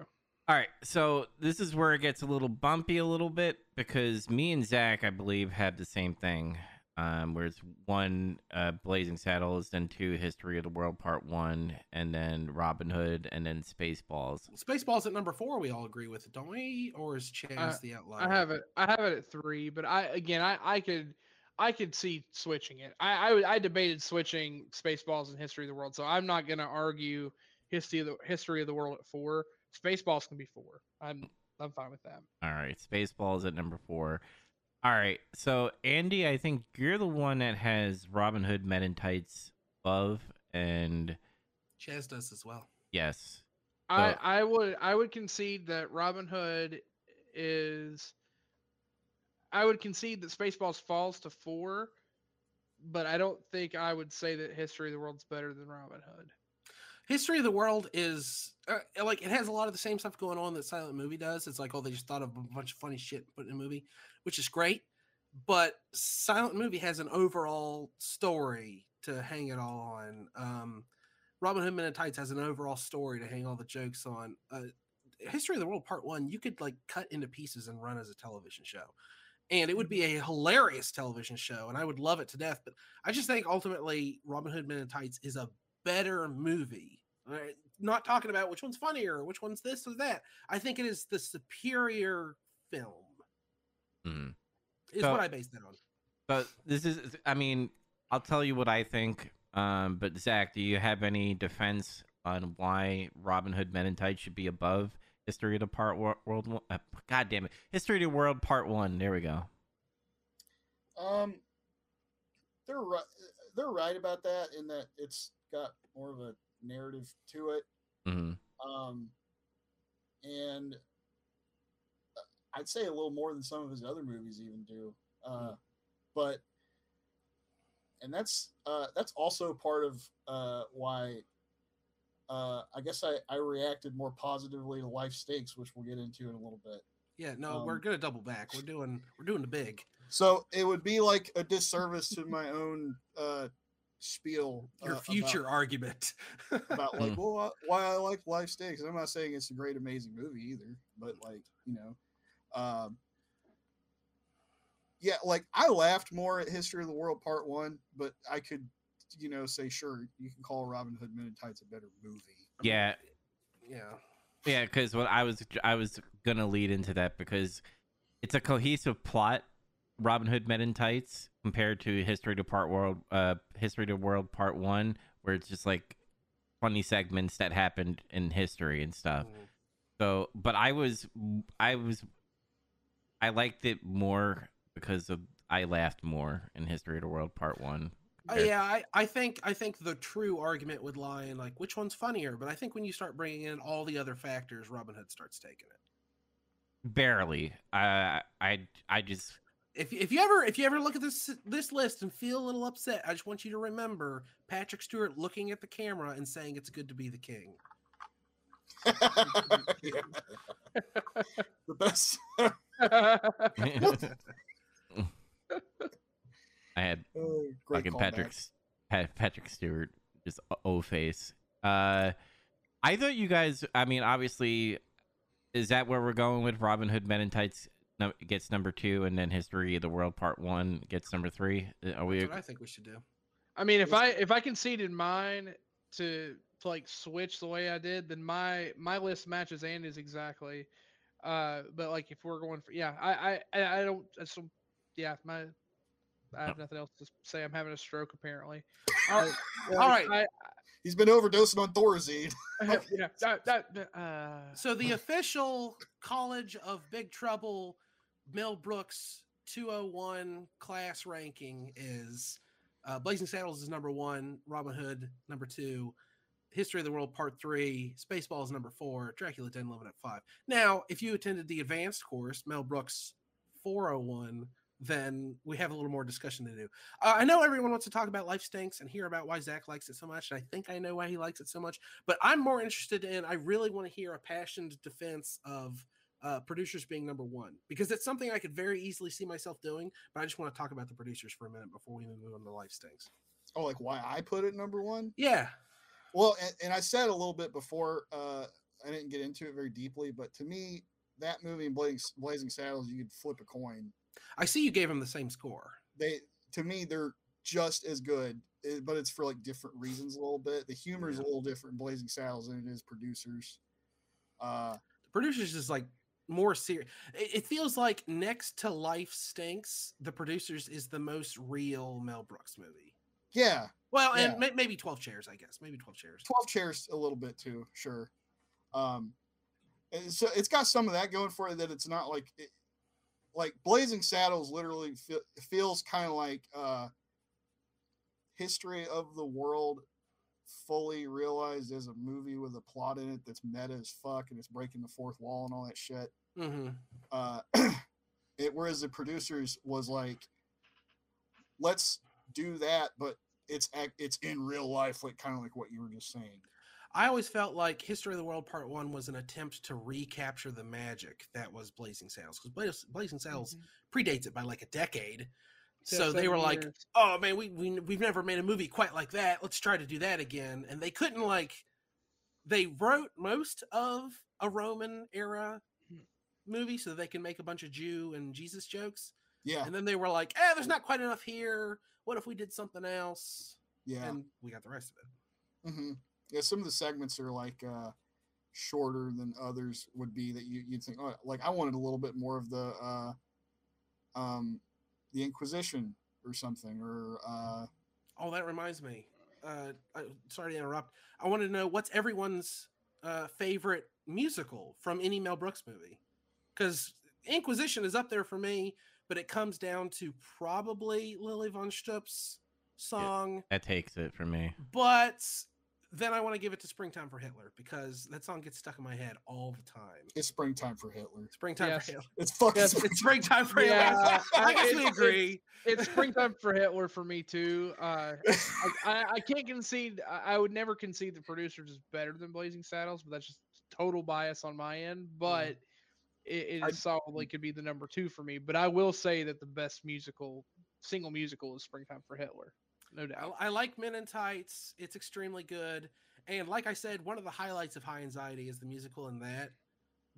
All right, so this is where it gets a little bumpy a little bit because me and Zach, I believe, have the same thing. Um, where it's one uh, Blazing Saddles, then two History of the World Part One, and then Robin Hood, and then Spaceballs. Spaceballs at number four. We all agree with it, don't we? Or is Chaz Uh, the outlier? I have it. I have it at three, but I again, I I could, I could see switching it. I I, I debated switching Spaceballs and History of the World, so I'm not gonna argue history of the history of the world at four. Spaceballs can be four. I'm I'm fine with that. All right, Spaceballs at number four. All right, so Andy, I think you're the one that has Robin Hood Men in Tights above, and Chaz does as well. yes, I I would I would concede that Robin Hood is. I would concede that Spaceballs falls to four, but I don't think I would say that History of the World's better than Robin Hood. History of the World is uh, like it has a lot of the same stuff going on that Silent Movie does. It's like oh they just thought of a bunch of funny shit put in a movie, which is great. But Silent Movie has an overall story to hang it all on. Um, Robin Hood Men in Tights has an overall story to hang all the jokes on. Uh, History of the World Part One you could like cut into pieces and run as a television show, and it would be a hilarious television show, and I would love it to death. But I just think ultimately Robin Hood Men in Tights is a better movie. Right, Not talking about which one's funnier, which one's this or that. I think it is the superior film. Mhm. Is So- what I base that on. But this is, I mean, I'll tell you what I think. Um, but Zach, do you have any defense on why Robin Hood Men in Tights should be above History of the Part Wo- World? One- Uh, God damn it, History of the World Part One. There we go. Um, they're right. They're right about that in that it's got more of a narrative to it. hmm Um, and uh, I'd say a little more than some of his other movies even do. Uh, but and that's uh, that's also part of uh, why uh, I guess I, I reacted more positively to Life Stinks, which we'll get into in a little bit. Yeah, no, we're Um, gonna double back. We're doing we're doing the big. So it would be like a disservice to my own uh, spiel. Your uh, about- future argument. about like Mm. well uh, why I like Life Stinks. I'm not saying it's a great amazing movie either, but like you know, um, yeah, like I laughed more at History of the World Part One, but I could you know say sure you can call Robin Hood Men in Tights a better movie. Yeah, yeah. yeah. Because what I was I was gonna lead into that because it's a cohesive plot. Robin Hood Men in Tights compared to History to Part World, uh, History to World Part One, where it's just like funny segments that happened in history and stuff. Mm. So, but I was, I was, I liked it more because of I laughed more in History of the World Part One. Uh, yeah, I, I think I think the true argument would lie in like which one's funnier, but I think when you start bringing in all the other factors, Robin Hood starts taking it. barely. I, I, I just If if you ever if you ever look at this this list and feel a little upset, I just want you to remember Patrick Stewart looking at the camera and saying it's good to be the king. The best. I had Oh, great fucking. Patrick S- Patrick Stewart just o face. Uh, I thought you guys. I mean, obviously, is that where we're going with Robin Hood Men in Tights? No, gets number two, and then History of the World Part One gets number three. Uh, Are we? That's what I think we should do. I mean, if I if I conceded mine to to like switch the way I did, then my my list matches Andy's exactly. Uh, but like if we're going for yeah, I I I I don't. I so, yeah, my I have nothing else to say. I'm having a stroke apparently. All Like, all like, right. He's been overdosing on Thorazine. Yeah, that, that, that, uh, So the official College of Big Trouble Mel Brooks 201 class ranking is uh, Blazing Saddles is number one, Robin Hood number two, History of the World Part three, Spaceballs number four, Dracula Den Living at five. Now, if you attended the advanced course, Mel Brooks 401, then we have a little more discussion to do. Uh, I know everyone wants to talk about Life Stinks and hear about why Zach likes it so much. And I think I know why he likes it so much but I'm more interested in. I really want to hear a passionate defense of uh, producers being number one because it's something I could very easily see myself doing. But I just want to talk about the producers for a minute before we move on to life stinks. Oh, like why I put it number one? Yeah, Well, and, and I said a little bit before. Uh, I didn't get into it very deeply, but to me, that movie and Blazing, Blazing Saddles, you could flip a coin. I see you gave them the same score. They, to me, they're just as good, eh, but it's for like different reasons a little bit. The humor is a little different in Blazing Saddles than it is producers. Uh, The producers is like more serious. It, it feels like next to Life Stinks, the producers is the most real Mel Brooks movie. yeah, Well, and Yeah. may, maybe Twelve Chairs, I guess. Maybe Twelve Chairs. 12 chairs a little bit too, sure. Um, so it's got some of that going for it that it's not like it, like Blazing Saddles literally fe- feels kind of like uh history of the world fully realized as a movie with a plot in it that's meta as fuck and it's breaking the fourth wall and all that shit. hmm Uh, it whereas the producers was like, let's do that, but it's it's in real life, like kind of like what you were just saying. I always felt like History of the World Part One was an attempt to recapture the magic that was Blazing Saddles because Blazing Saddles predates it by like a decade. Yeah, so they seven were like, "Oh man, we, we we've never made a movie quite like that. Let's try to do that again." And they couldn't like. They wrote most of a Roman era movie so that they can make a bunch of Jew and Jesus jokes, Yeah, and then they were like, "Eh, there's not quite enough here. What if we did something else?" yeah. And we got the rest of it. hmm Yeah, some of the segments are like uh shorter than others would be that you you'd think oh like I wanted a little bit more of the uh um the Inquisition or something or uh Oh, that reminds me. Uh, I, sorry to interrupt. I want to know what's everyone's uh, favorite musical from any Mel Brooks movie? Because Inquisition is up there for me, but it comes down to probably Lili von Shtupp's song, That takes it for me. but then I want to give it to Springtime for Hitler because that song gets stuck in my head all the time. It's springtime for Hitler. Springtime Yes. for Hitler. It's fucking. Yes, spring- It's springtime for Yeah, Hitler. I guess it's- we it's- agree. it's springtime for Hitler for me too. Uh, I, I, I can't concede. I, I would never concede the producers is better than Blazing Saddles, but that's just total bias on my end. But it, it I- solidly could be the number two for me. But I will say that the best musical single musical is Springtime for Hitler, no doubt. I, I like Men in Tights. It's extremely good. And like I said, one of the highlights of High Anxiety is the musical in that.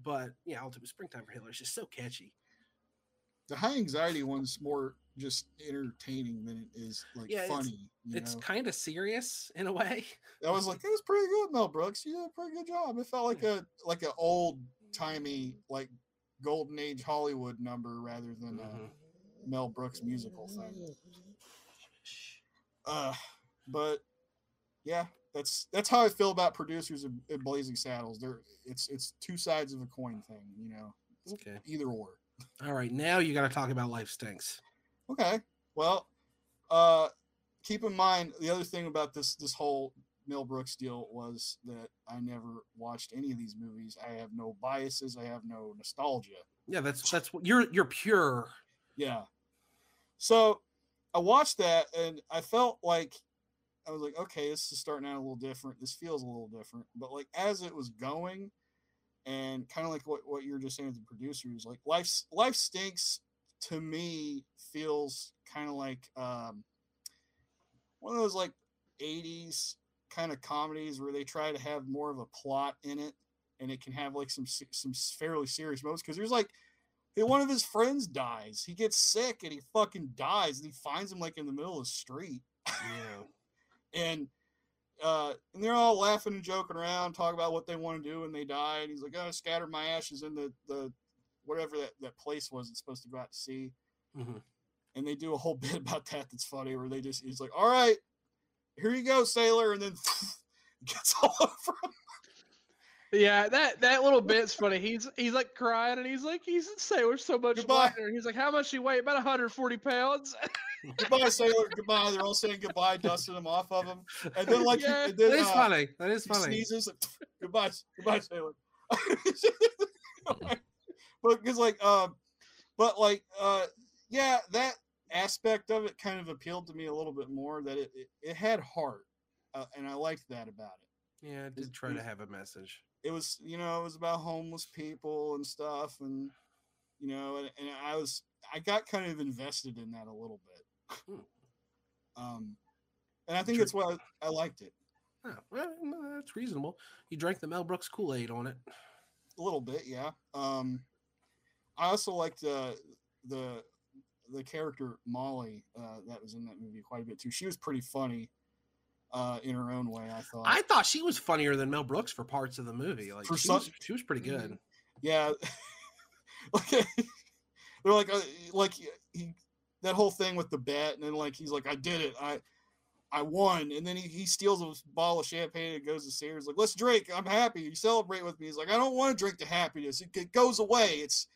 But yeah, ultimate Springtime for Hitler is just so catchy. the high anxiety one's more just entertaining than it is like Yeah, funny. you It's kind of serious in a way. I was like, it was pretty good, Mel Brooks. You did a pretty good job. It felt like a like an old timey like golden age Hollywood number rather than Mhm. a Mel Brooks musical thing. Uh, but yeah, that's that's how I feel about producers of, of Blazing Saddles. They're it's it's two sides of a coin thing, you know, Okay. either or. All right. Now you got to talk about Life Stinks. Okay. Well, uh, keep in mind the other thing about this this whole Mel Brooks deal was that I never watched any of these movies. I have no biases. I have no nostalgia. Yeah, that's that's what you're you're pure. Yeah. So I watched that and I felt like I was like, okay, this is starting out a little different. This feels a little different. But like as it was going, and kind of like what, what you were just saying with the producers, like life life stinks to me feels kind of like um one of those like 80s kind of comedies where they try to have more of a plot in it and it can have like some some fairly serious moments because there's like hey, one of his friends dies he gets sick and he fucking dies and he finds him like in the middle of the street Yeah. and uh and they're all laughing and joking around talking about what they want to do when they die and he's like oh scatter my ashes in the the whatever that, that place was it's supposed to go out to sea Mhm. and they do a whole bit about that that's funny where they just he's like all right here you go sailor and then gets all over him. Yeah, that that little bit's funny. He's he's like crying and he's like he's in sailor so much Goodbye. lighter. He's like, how much you weigh? About 140 pounds. goodbye sailor goodbye they're all saying goodbye dusting him off of him and then like he- Yeah, and then, That is uh, funny. That is he funny. sneezes goodbye goodbye sailor but because like um but like uh yeah that aspect of it kind of appealed to me a little bit more that it it, it had heart uh, and i liked that about it Yeah, it did try to have a message. It was you know it was about homeless people and stuff and you know and, and i was i got kind of invested in that a little bit. Hmm. um and i think that's why I, I liked it. Oh, well, that's reasonable. You drank the Mel Brooks Kool Aid on it. a little bit yeah. Um i also liked uh, the the character molly uh that was in that movie quite a bit too. She was pretty funny uh in her own way i thought. I thought she was funnier than Mel Brooks for parts of the movie. Like For she, some- was, she was pretty good. yeah. Okay they're like uh, like he that whole thing with the bet and then like he's like i did it. I i won. And then he, he steals a bottle of champagne and goes to Sears like let's drink. I'm happy. You celebrate with me. He's like i don't want to drink the happiness. It, it goes away. It's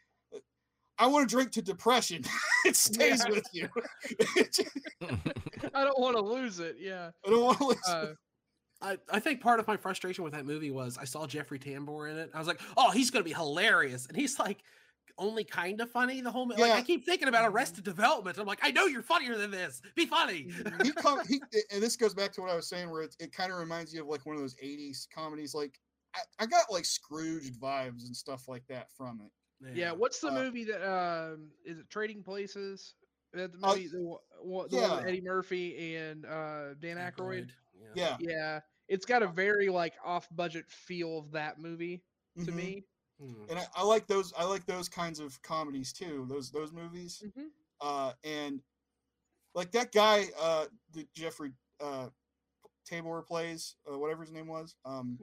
i want to drink to depression it stays Yeah. with you I don't want to lose it. Yeah. i don't want to lose Uh, I, I think part of my frustration with that movie was I saw Jeffrey Tambor in it. I was like, oh, he's going to be hilarious. And he's like only kind of funny the whole movie. Like, I keep thinking about Arrested Development. I'm like, I know you're funnier than this. Be funny. he come he and this goes back to what I was saying where it, it kind of reminds you of like one of those 80s comedies like I, I got like Scrooged vibes and stuff like that from it. Yeah. What's the Uh, movie that um is it Trading Places? Uh, the Oh, movie, the, one- one- the one with. Eddie Murphy and uh, Dan Aykroyd. Yeah. Yeah, it's got a very like off-budget feel of that movie to mhm. me. Hmm. And I, I like those I like those kinds of comedies too. Those those movies. Mhm. Uh and like that guy uh that Jeffrey uh Tambor plays, uh, whatever his name was. Um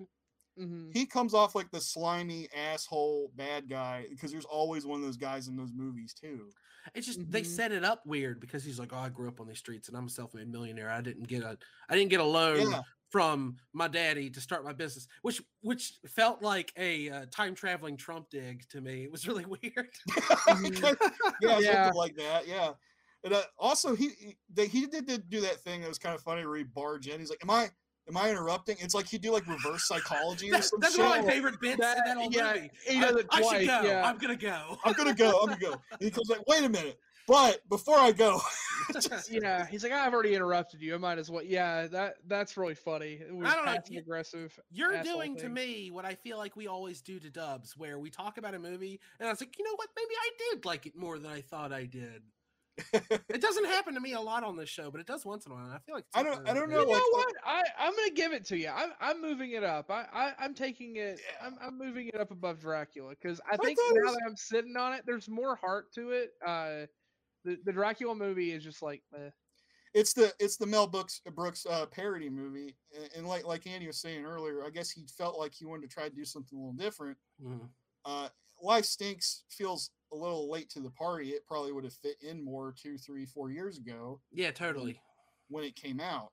hmm he comes off like the slimy asshole bad guy because there's always one of those guys in those movies too. It's just they Mhm. set it up weird because he's like, "Oh, I grew up on these streets and I'm a self-made millionaire. I didn't get a I didn't get a loan Yeah. from my daddy to start my business," which which felt like a uh, time traveling Trump dig to me. It was really weird. yeah, Yeah. something like that. Yeah, And uh, also, he he, they, he did, did do that thing that was kind of funny where he barged in. He's like, "Am I am I interrupting?" It's like he'd do like reverse psychology or That- some that's shit. one of my favorite bits That- in that whole yeah, movie. he I- does it I, should go. yeah. I'm gonna go. I'm gonna go. I'm gonna go. And he comes like, "Wait a minute." But before I go, just- yeah, he's like, I've already interrupted you. I might as well. Yeah, that that's really funny. It was I don't know, passive you- aggressive. You're asshole doing to me what I feel like we always do to Dubs, where we talk about a movie, and I was like, you know what? Maybe I did like it more than I thought I did. it doesn't happen to me a lot on this show, but it does once in a while. I feel like it's I don't- I don't know, You know what? I I'm gonna give it to you. I'm I'm moving it up. I, I I'm taking it. Yeah. I'm I'm moving it up above Dracula because I I think now was- that I'm sitting on it, there's more heart to it. Uh, the the Dracula movie is just like, eh. it's the it's the Mel Brooks Brooks uh, parody movie, and, and like like Andy was saying earlier, I guess he felt like he wanted to try to do something a little different. Mhm. Uh, Life Stinks feels a little late to the party. It probably would have fit in more two, three, four years ago Yeah, totally. when it came out.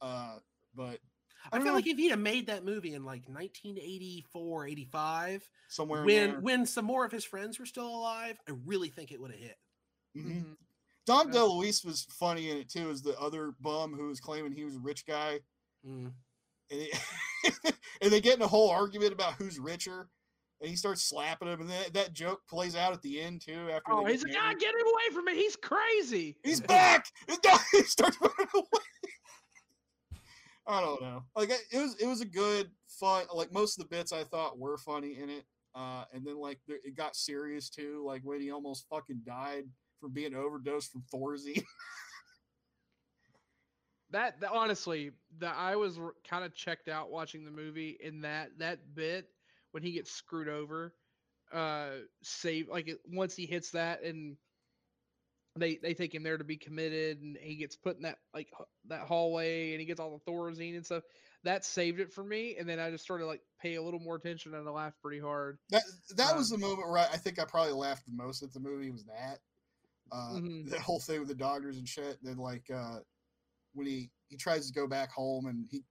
Uh, but I, don't feel know. like if he'd have made that movie in like 1984, 85, somewhere when there- when some more of his friends were still alive, I really think it would have hit. Mhm. mhm. Dom Yeah. DeLuise was funny in it too, as the other bum who was claiming he was a rich guy, Mm. and, he, and they get in a whole argument about who's richer, and he starts slapping him, and then that joke plays out at the end too. After Oh, he's like, ah, get him away from me. He's crazy. he's back. He starts running away. I don't know. Like it was, it was a good fun. Like most of the bits I thought were funny in it, uh, and then like there- it got serious too. Like when he almost fucking died from being overdosed from Thorazine. That, that honestly, that I was kind of checked out watching the movie in that that bit when he gets screwed over. Uh, save like once he hits that and they they take him there to be committed and he gets put in that like that hallway and he gets all the thorazine and stuff. That saved it for me, and then I just started like pay a little more attention and I laughed pretty hard. That that was Um, the moment where I, I think I probably laughed the most at the movie was that. Uh, Mhm. That whole thing with the doctors and shit. Then like uh, when he he tries to go back home and he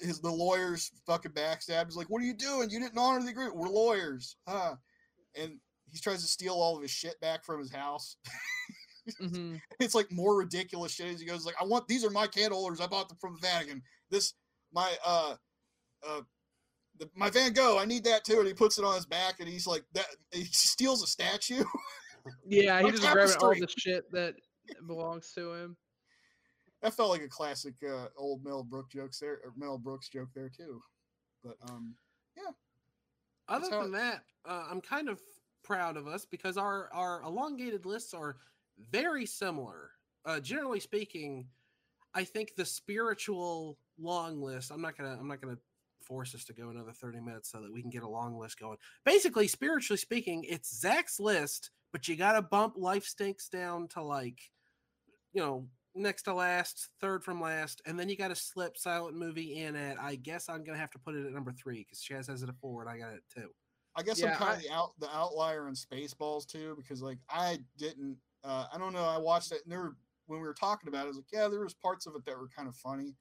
his the lawyers fucking backstab. He's like, "What are you doing? You didn't honor the agreement. We're lawyers, huh?" And he tries to steal all of his shit back from his house. Mhm. it's like more ridiculous shit as he goes like i want these are my candle holders i bought them from the vatican this my uh uh the, my van gogh i need that too and he puts it on his back and he's like that he steals a statue Yeah, he just grabbing all the shit that belongs to him. That felt like a classic uh old mel brooks jokes there or mel brooks joke there too but um yeah. Other than that, uh, I'm kind of proud of us because our our elongated lists are very similar. Uh, generally speaking, I think the spiritual long list. I'm not gonna I'm not gonna force us to go another 30 minutes so that we can get a long list going. Basically, spiritually speaking, it's Zach's list, but you gotta bump life stinks down to like, you know, next to last, third from last, and then you gotta slip silent movie in at I guess I'm gonna have to put it at number three because Chaz has it at four and I got it at two. i guess Yeah, i'm kind I- of the out the outlier in spaceballs too because like i didn't uh i don't know i watched it and there were, when we were talking about it i was like yeah there was parts of it that were kind of funny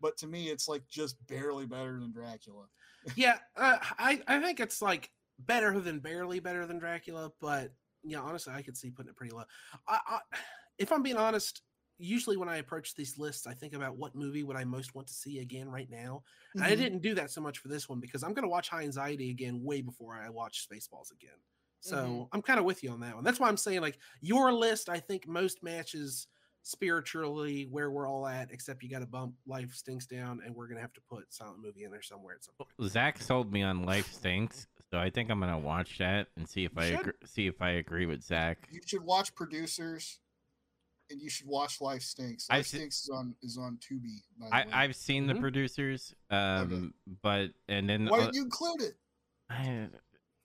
but to me it's like just barely better than dracula yeah, uh, I I think it's like better than barely better than Dracula, but yeah, honestly, I could see putting it pretty low. I, I, if I'm being honest, usually when I approach these lists, I think about what movie would I most want to see again right now. And I didn't do that so much for this one because I'm going to watch High Anxiety again way before I watch Spaceballs again. So Mhm. I'm kind of with you on that one. That's why I'm saying like your list. I think most matches spiritually where we're all at, except you got to bump Life Stinks down, and we're going to have to put Silent Movie in there somewhere at some point. Zach sold me on Life Stinks, so I think I'm gonna watch that and see if You I should. agree, see if I agree with Zach. you should watch producers and you should watch life stinks I've life se- stinks is on is on tubi by the I, way. I've seen the Mhm. producers, um, but and then why uh, didn't you include it I,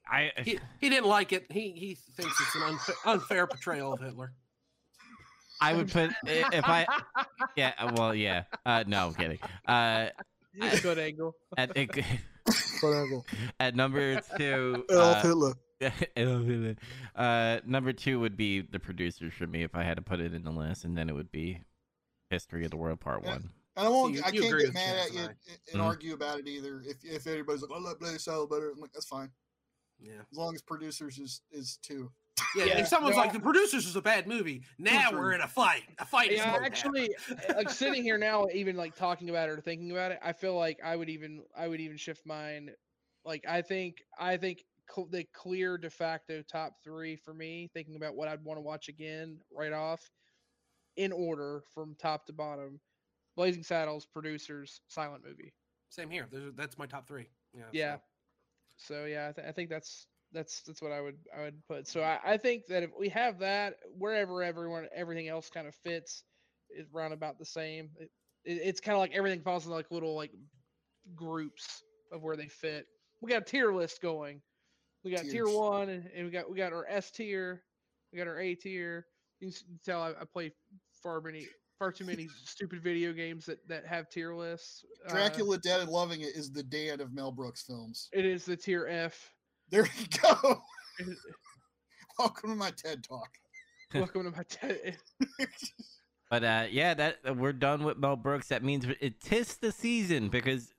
I he, he didn't like it. He he thinks it's an unfair, unfair portrayal of Hitler. I would put if I yeah uh, well yeah uh, no I'm kidding uh Good angle. at at number two Adolf uh, Hitler. Adolf Hitler. uh number two would be the producers for me if I had to put it in the list and then it would be History of the World Part Yeah. One. And I won't. you- I you can't get mad at you and and, and Mhm. argue about it either. If if everybody's like, "I like Bloody Salad better," I'm like, "That's fine." Yeah. As long as producers is is two. Yeah, Yeah, if someone's no, like the producers is a bad movie, now true. we're in a fight. A fight Yeah, going actually, uh, like sitting here now, even like talking about it or thinking about it, I feel like I would even I would even shift mine. Like I think I think cl- the clear de facto top three for me, thinking about what I'd want to watch again right off, in order from top to bottom: Blazing Saddles, producers, silent movie. Same here. There's, that's my top three. Yeah. Yeah. So yeah, I, th- I think that's that's that's what I would I would put. So I, I think that if we have that, wherever everyone everything else kind of fits, is round about the same. It, it, it's kind of like everything falls into like little like groups of where they fit. We got a tier list going. We got tier one, and, and we got we got our S tier, we got our A tier. You can tell I, I play far many far too many stupid video games that that have tier lists. Uh, Dracula Dead and Loving It is the Dan of Mel Brooks films. it is the tier F. There you go. Welcome to my TED Talk. Welcome to my TED. But uh, yeah, that uh, we're done with Mel Brooks. That means it tis the season because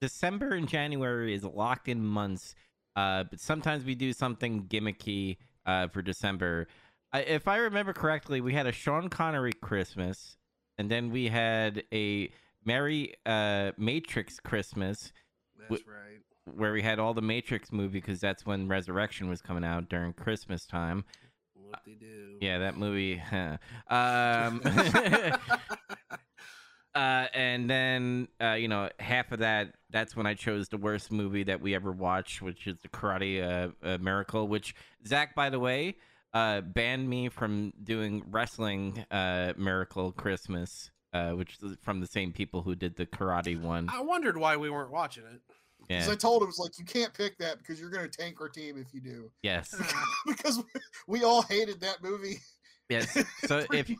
December and January is locked in months. Uh, but sometimes we do something gimmicky uh, for December. I, if I remember correctly, we had a Sean Connery Christmas, and then we had a Merry uh, Matrix Christmas That's right. where we had all the Matrix movie because that's when Resurrection was coming out during Christmas time. What they do. Yeah, that movie. huh. um, uh, and then uh, you know half of that. That's when I chose the worst movie that we ever watched, which is the Karate uh, uh, Miracle. Which Zach, by the way, uh, banned me from doing wrestling uh, Miracle Christmas, uh, which is from the same people who did the Karate one. I wondered why we weren't watching it. Because Yeah. I told him, it's like, you can't pick that because you're going to tank our team if you do. Yes. because we all hated that movie. Yes. So if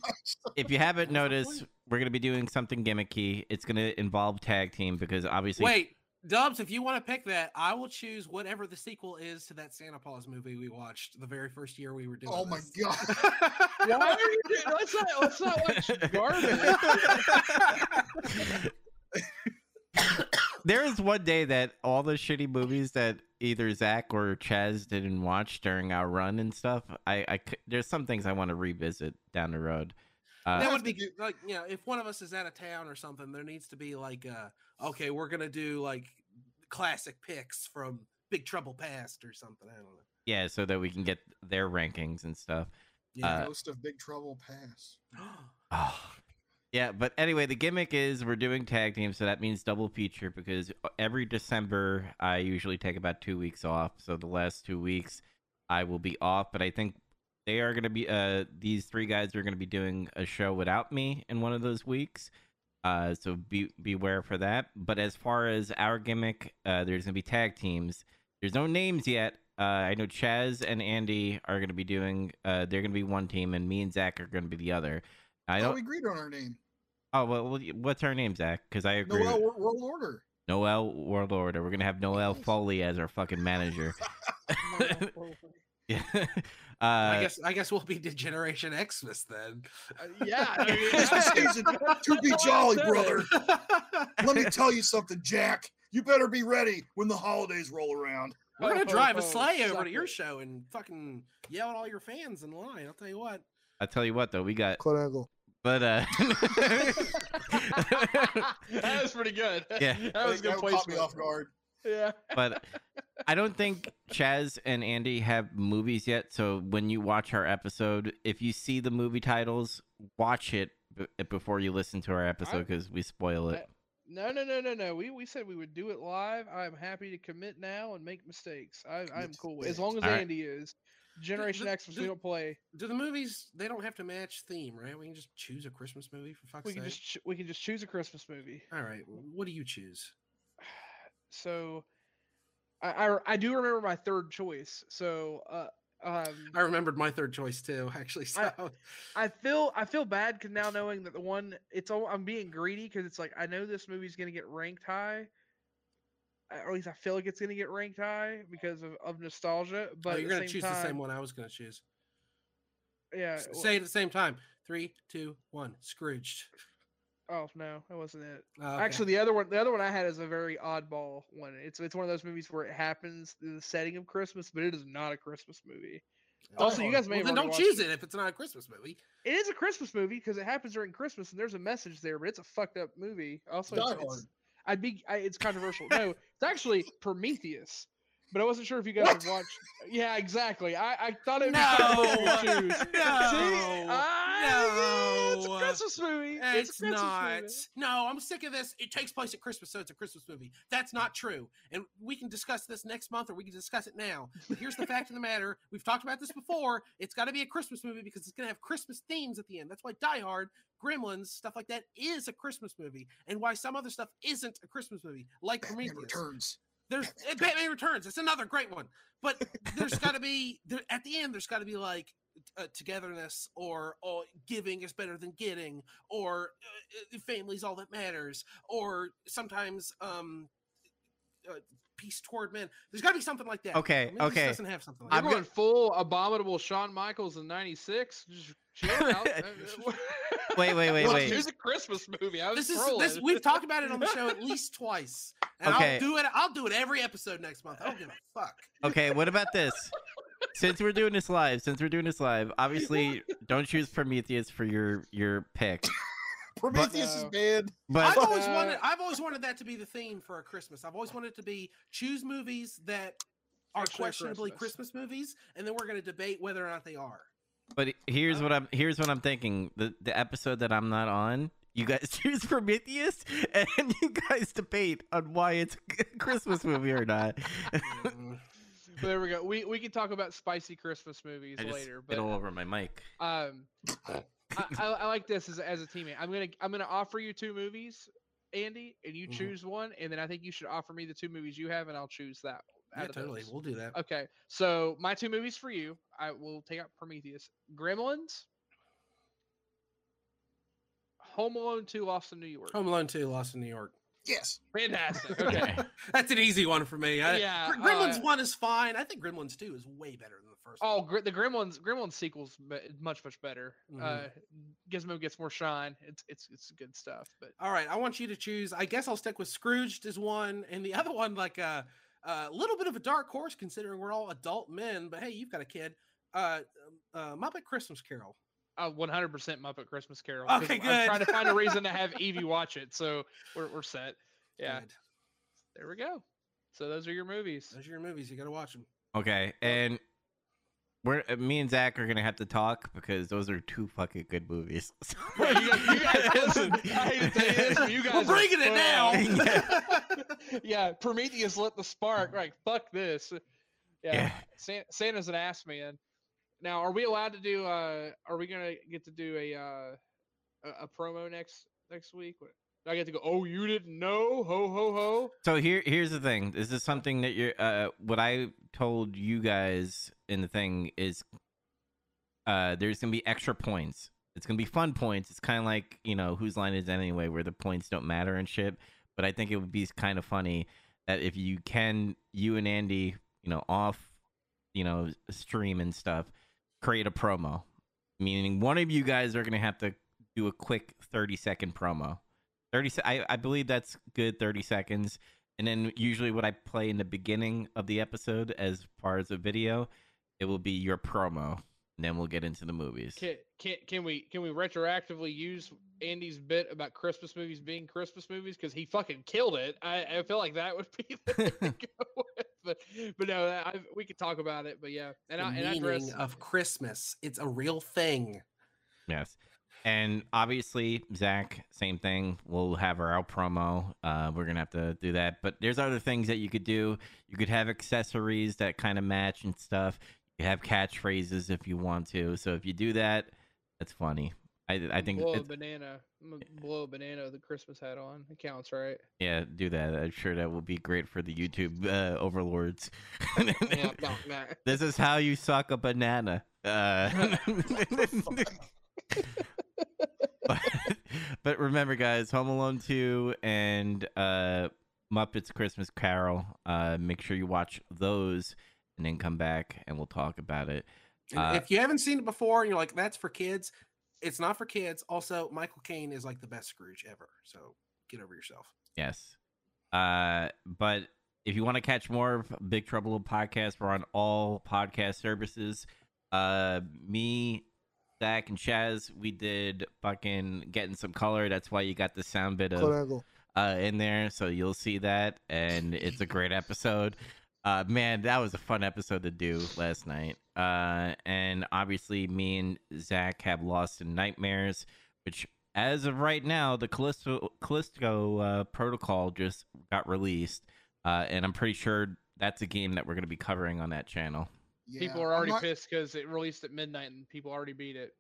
if you haven't noticed, we're gonna be doing something gimmicky. It's gonna involve tag team because obviously Wait, Dubs, if you want to pick that, I will choose whatever the sequel is to that Santa Claus movie we watched the very first year we were doing. Oh my this. God. Why are you doing? Let's not let's not watch garbage. There is one day that all the shitty movies that either Zach or Chaz didn't watch during our run and stuff. I, I c- there's some things I want to revisit down the road. Uh, that would be do- like you know if one of us is out of town or something there needs to be like uh okay we're gonna do like classic picks from big trouble past or something i don't know yeah, so that we can get their rankings and stuff. yeah Ghost of Big Trouble Pass. Oh. Yeah, but anyway, the gimmick is we're doing tag teams, so that means double feature because every December I usually take about two weeks off. So the last two weeks I will be off, but I think they are going to be uh these three guys are going to be doing a show without me in one of those weeks. Uh, so be beware for that. But as far as our gimmick, uh, there's going to be tag teams. There's no names yet. Uh, I know Chaz and Andy are going to be doing. Uh, they're going to be one team, and me and Zach are going to be the other. I Oh, don't. we agreed on our name. Oh well, well, what's our name, Zach? Because I agree. Noel with- Wor- World Order. Noel World Order. We're gonna have Noel Yes. Foley as our fucking manager. yeah. Uh, i guess i guess we'll be degeneration xmas then yeah. I mean, Christmas season to be jolly, brother. Let me tell you something, Jack. You better be ready when the holidays roll around. we're gonna Ho, ho, drive a ho, sleigh over to your it. show and fucking yell at all your fans in line i'll tell you what I'll tell you what though, we got, Clint Angle. But uh, that was pretty good. Yeah. that was good That caught me off guard. Yeah. but I don't think Chaz and Andy have movies yet. So when you watch our episode, if you see the movie titles, watch it b- before you listen to our episode because we spoil it. No, no, no, no, no. We we said we would do it live. I'm happy to commit now and make mistakes. I, I'm cool with- as long as All right. Andy is. Generation the- X, we don't play. do the movies they don't have to match theme right we can just choose a christmas movie for fuck's We sake can just ch- we can just choose a Christmas movie. all right what do you choose So, I I, I do remember my third choice. So, uh, um, i remembered my third choice too actually so I feel I feel bad because now knowing that the one it's all I'm being greedy because it's like I know this movie's gonna get ranked high, at least I feel like it's gonna get ranked high because of, of nostalgia. But oh, you're gonna choose time, the same one i was gonna choose Yeah. S- well- say it at the same time three two one scrooged oh no, that wasn't it. Oh, okay. Actually, the other one, the other one I had is a very oddball one. It's it's one of those movies where it happens in the setting of Christmas, but it is not a Christmas movie. Also, you guys may Well, then don't choose watched it if it's not a Christmas movie. It is a Christmas movie because it happens during Christmas and there's a message there, but it's a fucked up movie. Also, it's, it's- I'd be. I, it's controversial. no, it's actually Prometheus. But I wasn't sure if you guys have watched. Yeah, exactly. I, I thought it would be controversial to. See, I- it's a no. Christmas movie. It's, It's, a Christmas not. movie. No, I'm sick of this. It takes place at Christmas, so it's a Christmas movie. That's not true. And we can discuss this next month or we can discuss it now. But here's the fact of the matter. We've talked about this before. It's got to be a Christmas movie because it's going to have Christmas themes at the end. That's why Die Hard, Gremlins, stuff like that is a Christmas movie. And why some other stuff isn't a Christmas movie, like Batman Prometheus. Returns. There's uh, Batman Returns. It's another great one. But there's got to be there, at the end. There's got to be like uh, togetherness, or oh, giving is better than getting, or uh, uh, family's all that matters, or sometimes um, uh, peace toward men. There's got to be something like that. Okay, Prometheus okay. Doesn't have something like I'm that. going full abominable Shawn Michaels in '96. Just chill out. Wait, wait, wait, Well, wait. Here's a Christmas movie. I was This is this. We've talked about it on the show at least twice, and Okay. I'll do it. I'll do it every episode next month. I don't give a fuck. Okay, what about this? Since we're doing this live, since we're doing this live, obviously don't choose Prometheus for your your pick. Prometheus is bad. But I've always Uh, wanted. I've always wanted that to be the theme for a Christmas. I've always wanted it to be choose movies that are questionably Christmas. Christmas. movies, and then we're going to debate whether or not they are. but here's what I'm here's what I'm thinking. The the episode that I'm not on, you guys choose Prometheus and you guys debate on why it's a Christmas movie or not. There we go. We we can talk about spicy Christmas movies I just later. spit But all over my mic. um, I, I, I like this as, as a teammate. I'm gonna I'm gonna offer you two movies, Andy, and you Mhm. choose one, and then I think you should offer me the two movies you have, and I'll choose that. Yeah, totally. those. We'll do that. Okay, so my two movies for you, I will take out Prometheus, Gremlins, Home Alone 2, Lost in New York. Home Alone Two, Lost in New York. Yes. Fantastic. Okay. That's an easy one for me. I, Yeah, Gr- Gremlins uh, One is fine. I think Gremlins Two is way better than the first. Oh, one. Gr- the Gremlins Gremlins sequels be- much much better. Mhm. Uh, Gizmo gets more shine. It's it's it's good stuff. But All right, I want you to choose. I guess I'll stick with Scrooged as one, and the other one like a uh, little bit of a dark horse, considering we're all adult men. But hey, you've got a kid. Uh, uh, Muppet Christmas Carol. Uh, 100% Muppet Christmas Carol. Okay, I'm- I'm trying to find a reason to have Evie watch it, so we're we're set. Yeah, Good. there we go. So those are your movies. Those are your movies. You got to watch them. Okay, and we're uh, me and Zach are gonna have to talk because those are two fucking good movies. Well, you guys, you guys listen. I hate to tell you this, but you guys We're are bringing it fun. now. yeah, Prometheus lit the spark. Like fuck this. Yeah, Yeah. San- Santa's an ass man. Now, are we allowed to do? uh Are we gonna get to do a uh a, a promo next next week? What- Do I get to go? Oh, you didn't know? Ho ho ho! So here, here's the thing. This is something that you're. Uh, what I told you guys in the thing is, uh, there's gonna be extra points. It's gonna be fun points. It's kind of like you know whose line is anyway, where the points don't matter and shit. But I think it would be kind of funny that if you can, you and Andy, you know, off, you know, stream and stuff, create a promo. Meaning one of you guys are gonna have to do a quick thirty second promo. 30 se- I, I believe that's good 30 seconds and then usually what i play in the beginning of the episode as far as a video it will be your promo and then we'll get into the movies Can, can can we can we retroactively use Andy's bit about Christmas movies being Christmas movies because he fucking killed it? I, I feel like that would be the thing to go but but no, I, we could talk about it. But yeah, and the I and I meaning dress of Christmas. It's a real thing. yes. And obviously zach same thing. We'll have our out promo. Uh, we're gonna have to do that. But there's other things that you could do. You could have accessories that kind of match and stuff. You have catchphrases if you want to. So if you do that that's funny i, I think blow a banana, blow a banana with a Christmas hat on. It counts, right? Yeah, do that. I'm sure that will be great for the YouTube uh, overlords. Yeah, no, nah. this is how you suck a banana. Uh, but, but remember, guys, Home Alone 2 and uh, Muppets Christmas Carol. Uh, make sure you watch those and then come back and we'll talk about it. Uh, if you haven't seen it before and you're like, that's for kids, it's not for kids. Also, Michael Caine is like the best Scrooge ever. So get over yourself. Yes. Uh, but if you want to catch more of Big Trouble in Podcast, we're on all podcast services. Uh, me, Zach, and Chaz, we did fucking getting some color. That's why you got the sound bit of uh, in there, so you'll see that, and it's a great episode. Uh, man, that was a fun episode to do last night. Uh, and obviously, me and Zach have Lost in Nightmares, which, as of right now, the Callisto, Callisto uh, protocol just got released, uh, and I'm pretty sure that's a game that we're going to be covering on that channel. people are already not- pissed because it released at midnight and people already beat it.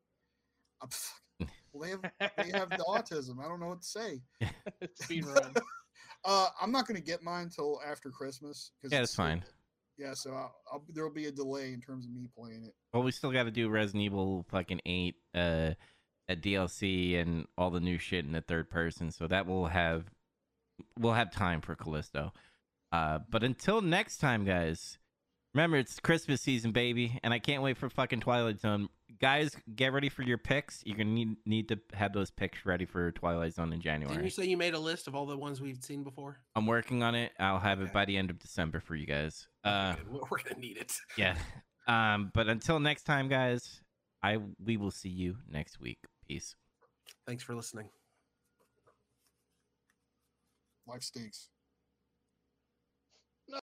I'm fucking- well, they have they have the autism. I don't know what to say. Speed run. Uh, I'm not going to get mine until after Christmas. 'cause Yeah, it's that's fine. Yeah, so I'll, I'll, there'll be a delay in terms of me playing it. Well, we still got to do Resident Evil fucking eight, uh, a DLC and all the new shit in the third person. So that will have, we'll have time for Callisto. Uh, but until next time, guys, remember it's Christmas season, baby, and I can't wait for fucking Twilight Zone. Guys, get ready for your picks. You're gonna need need to have those picks ready for Twilight Zone in January. Didn't you say you made a list of all the ones we've seen before? I'm working on it. I'll have it by the end of December for you guys. Uh, Okay, good. We're gonna need it. yeah. Um, but until next time, guys, I we will see you next week. Peace. Thanks for listening. Life stinks.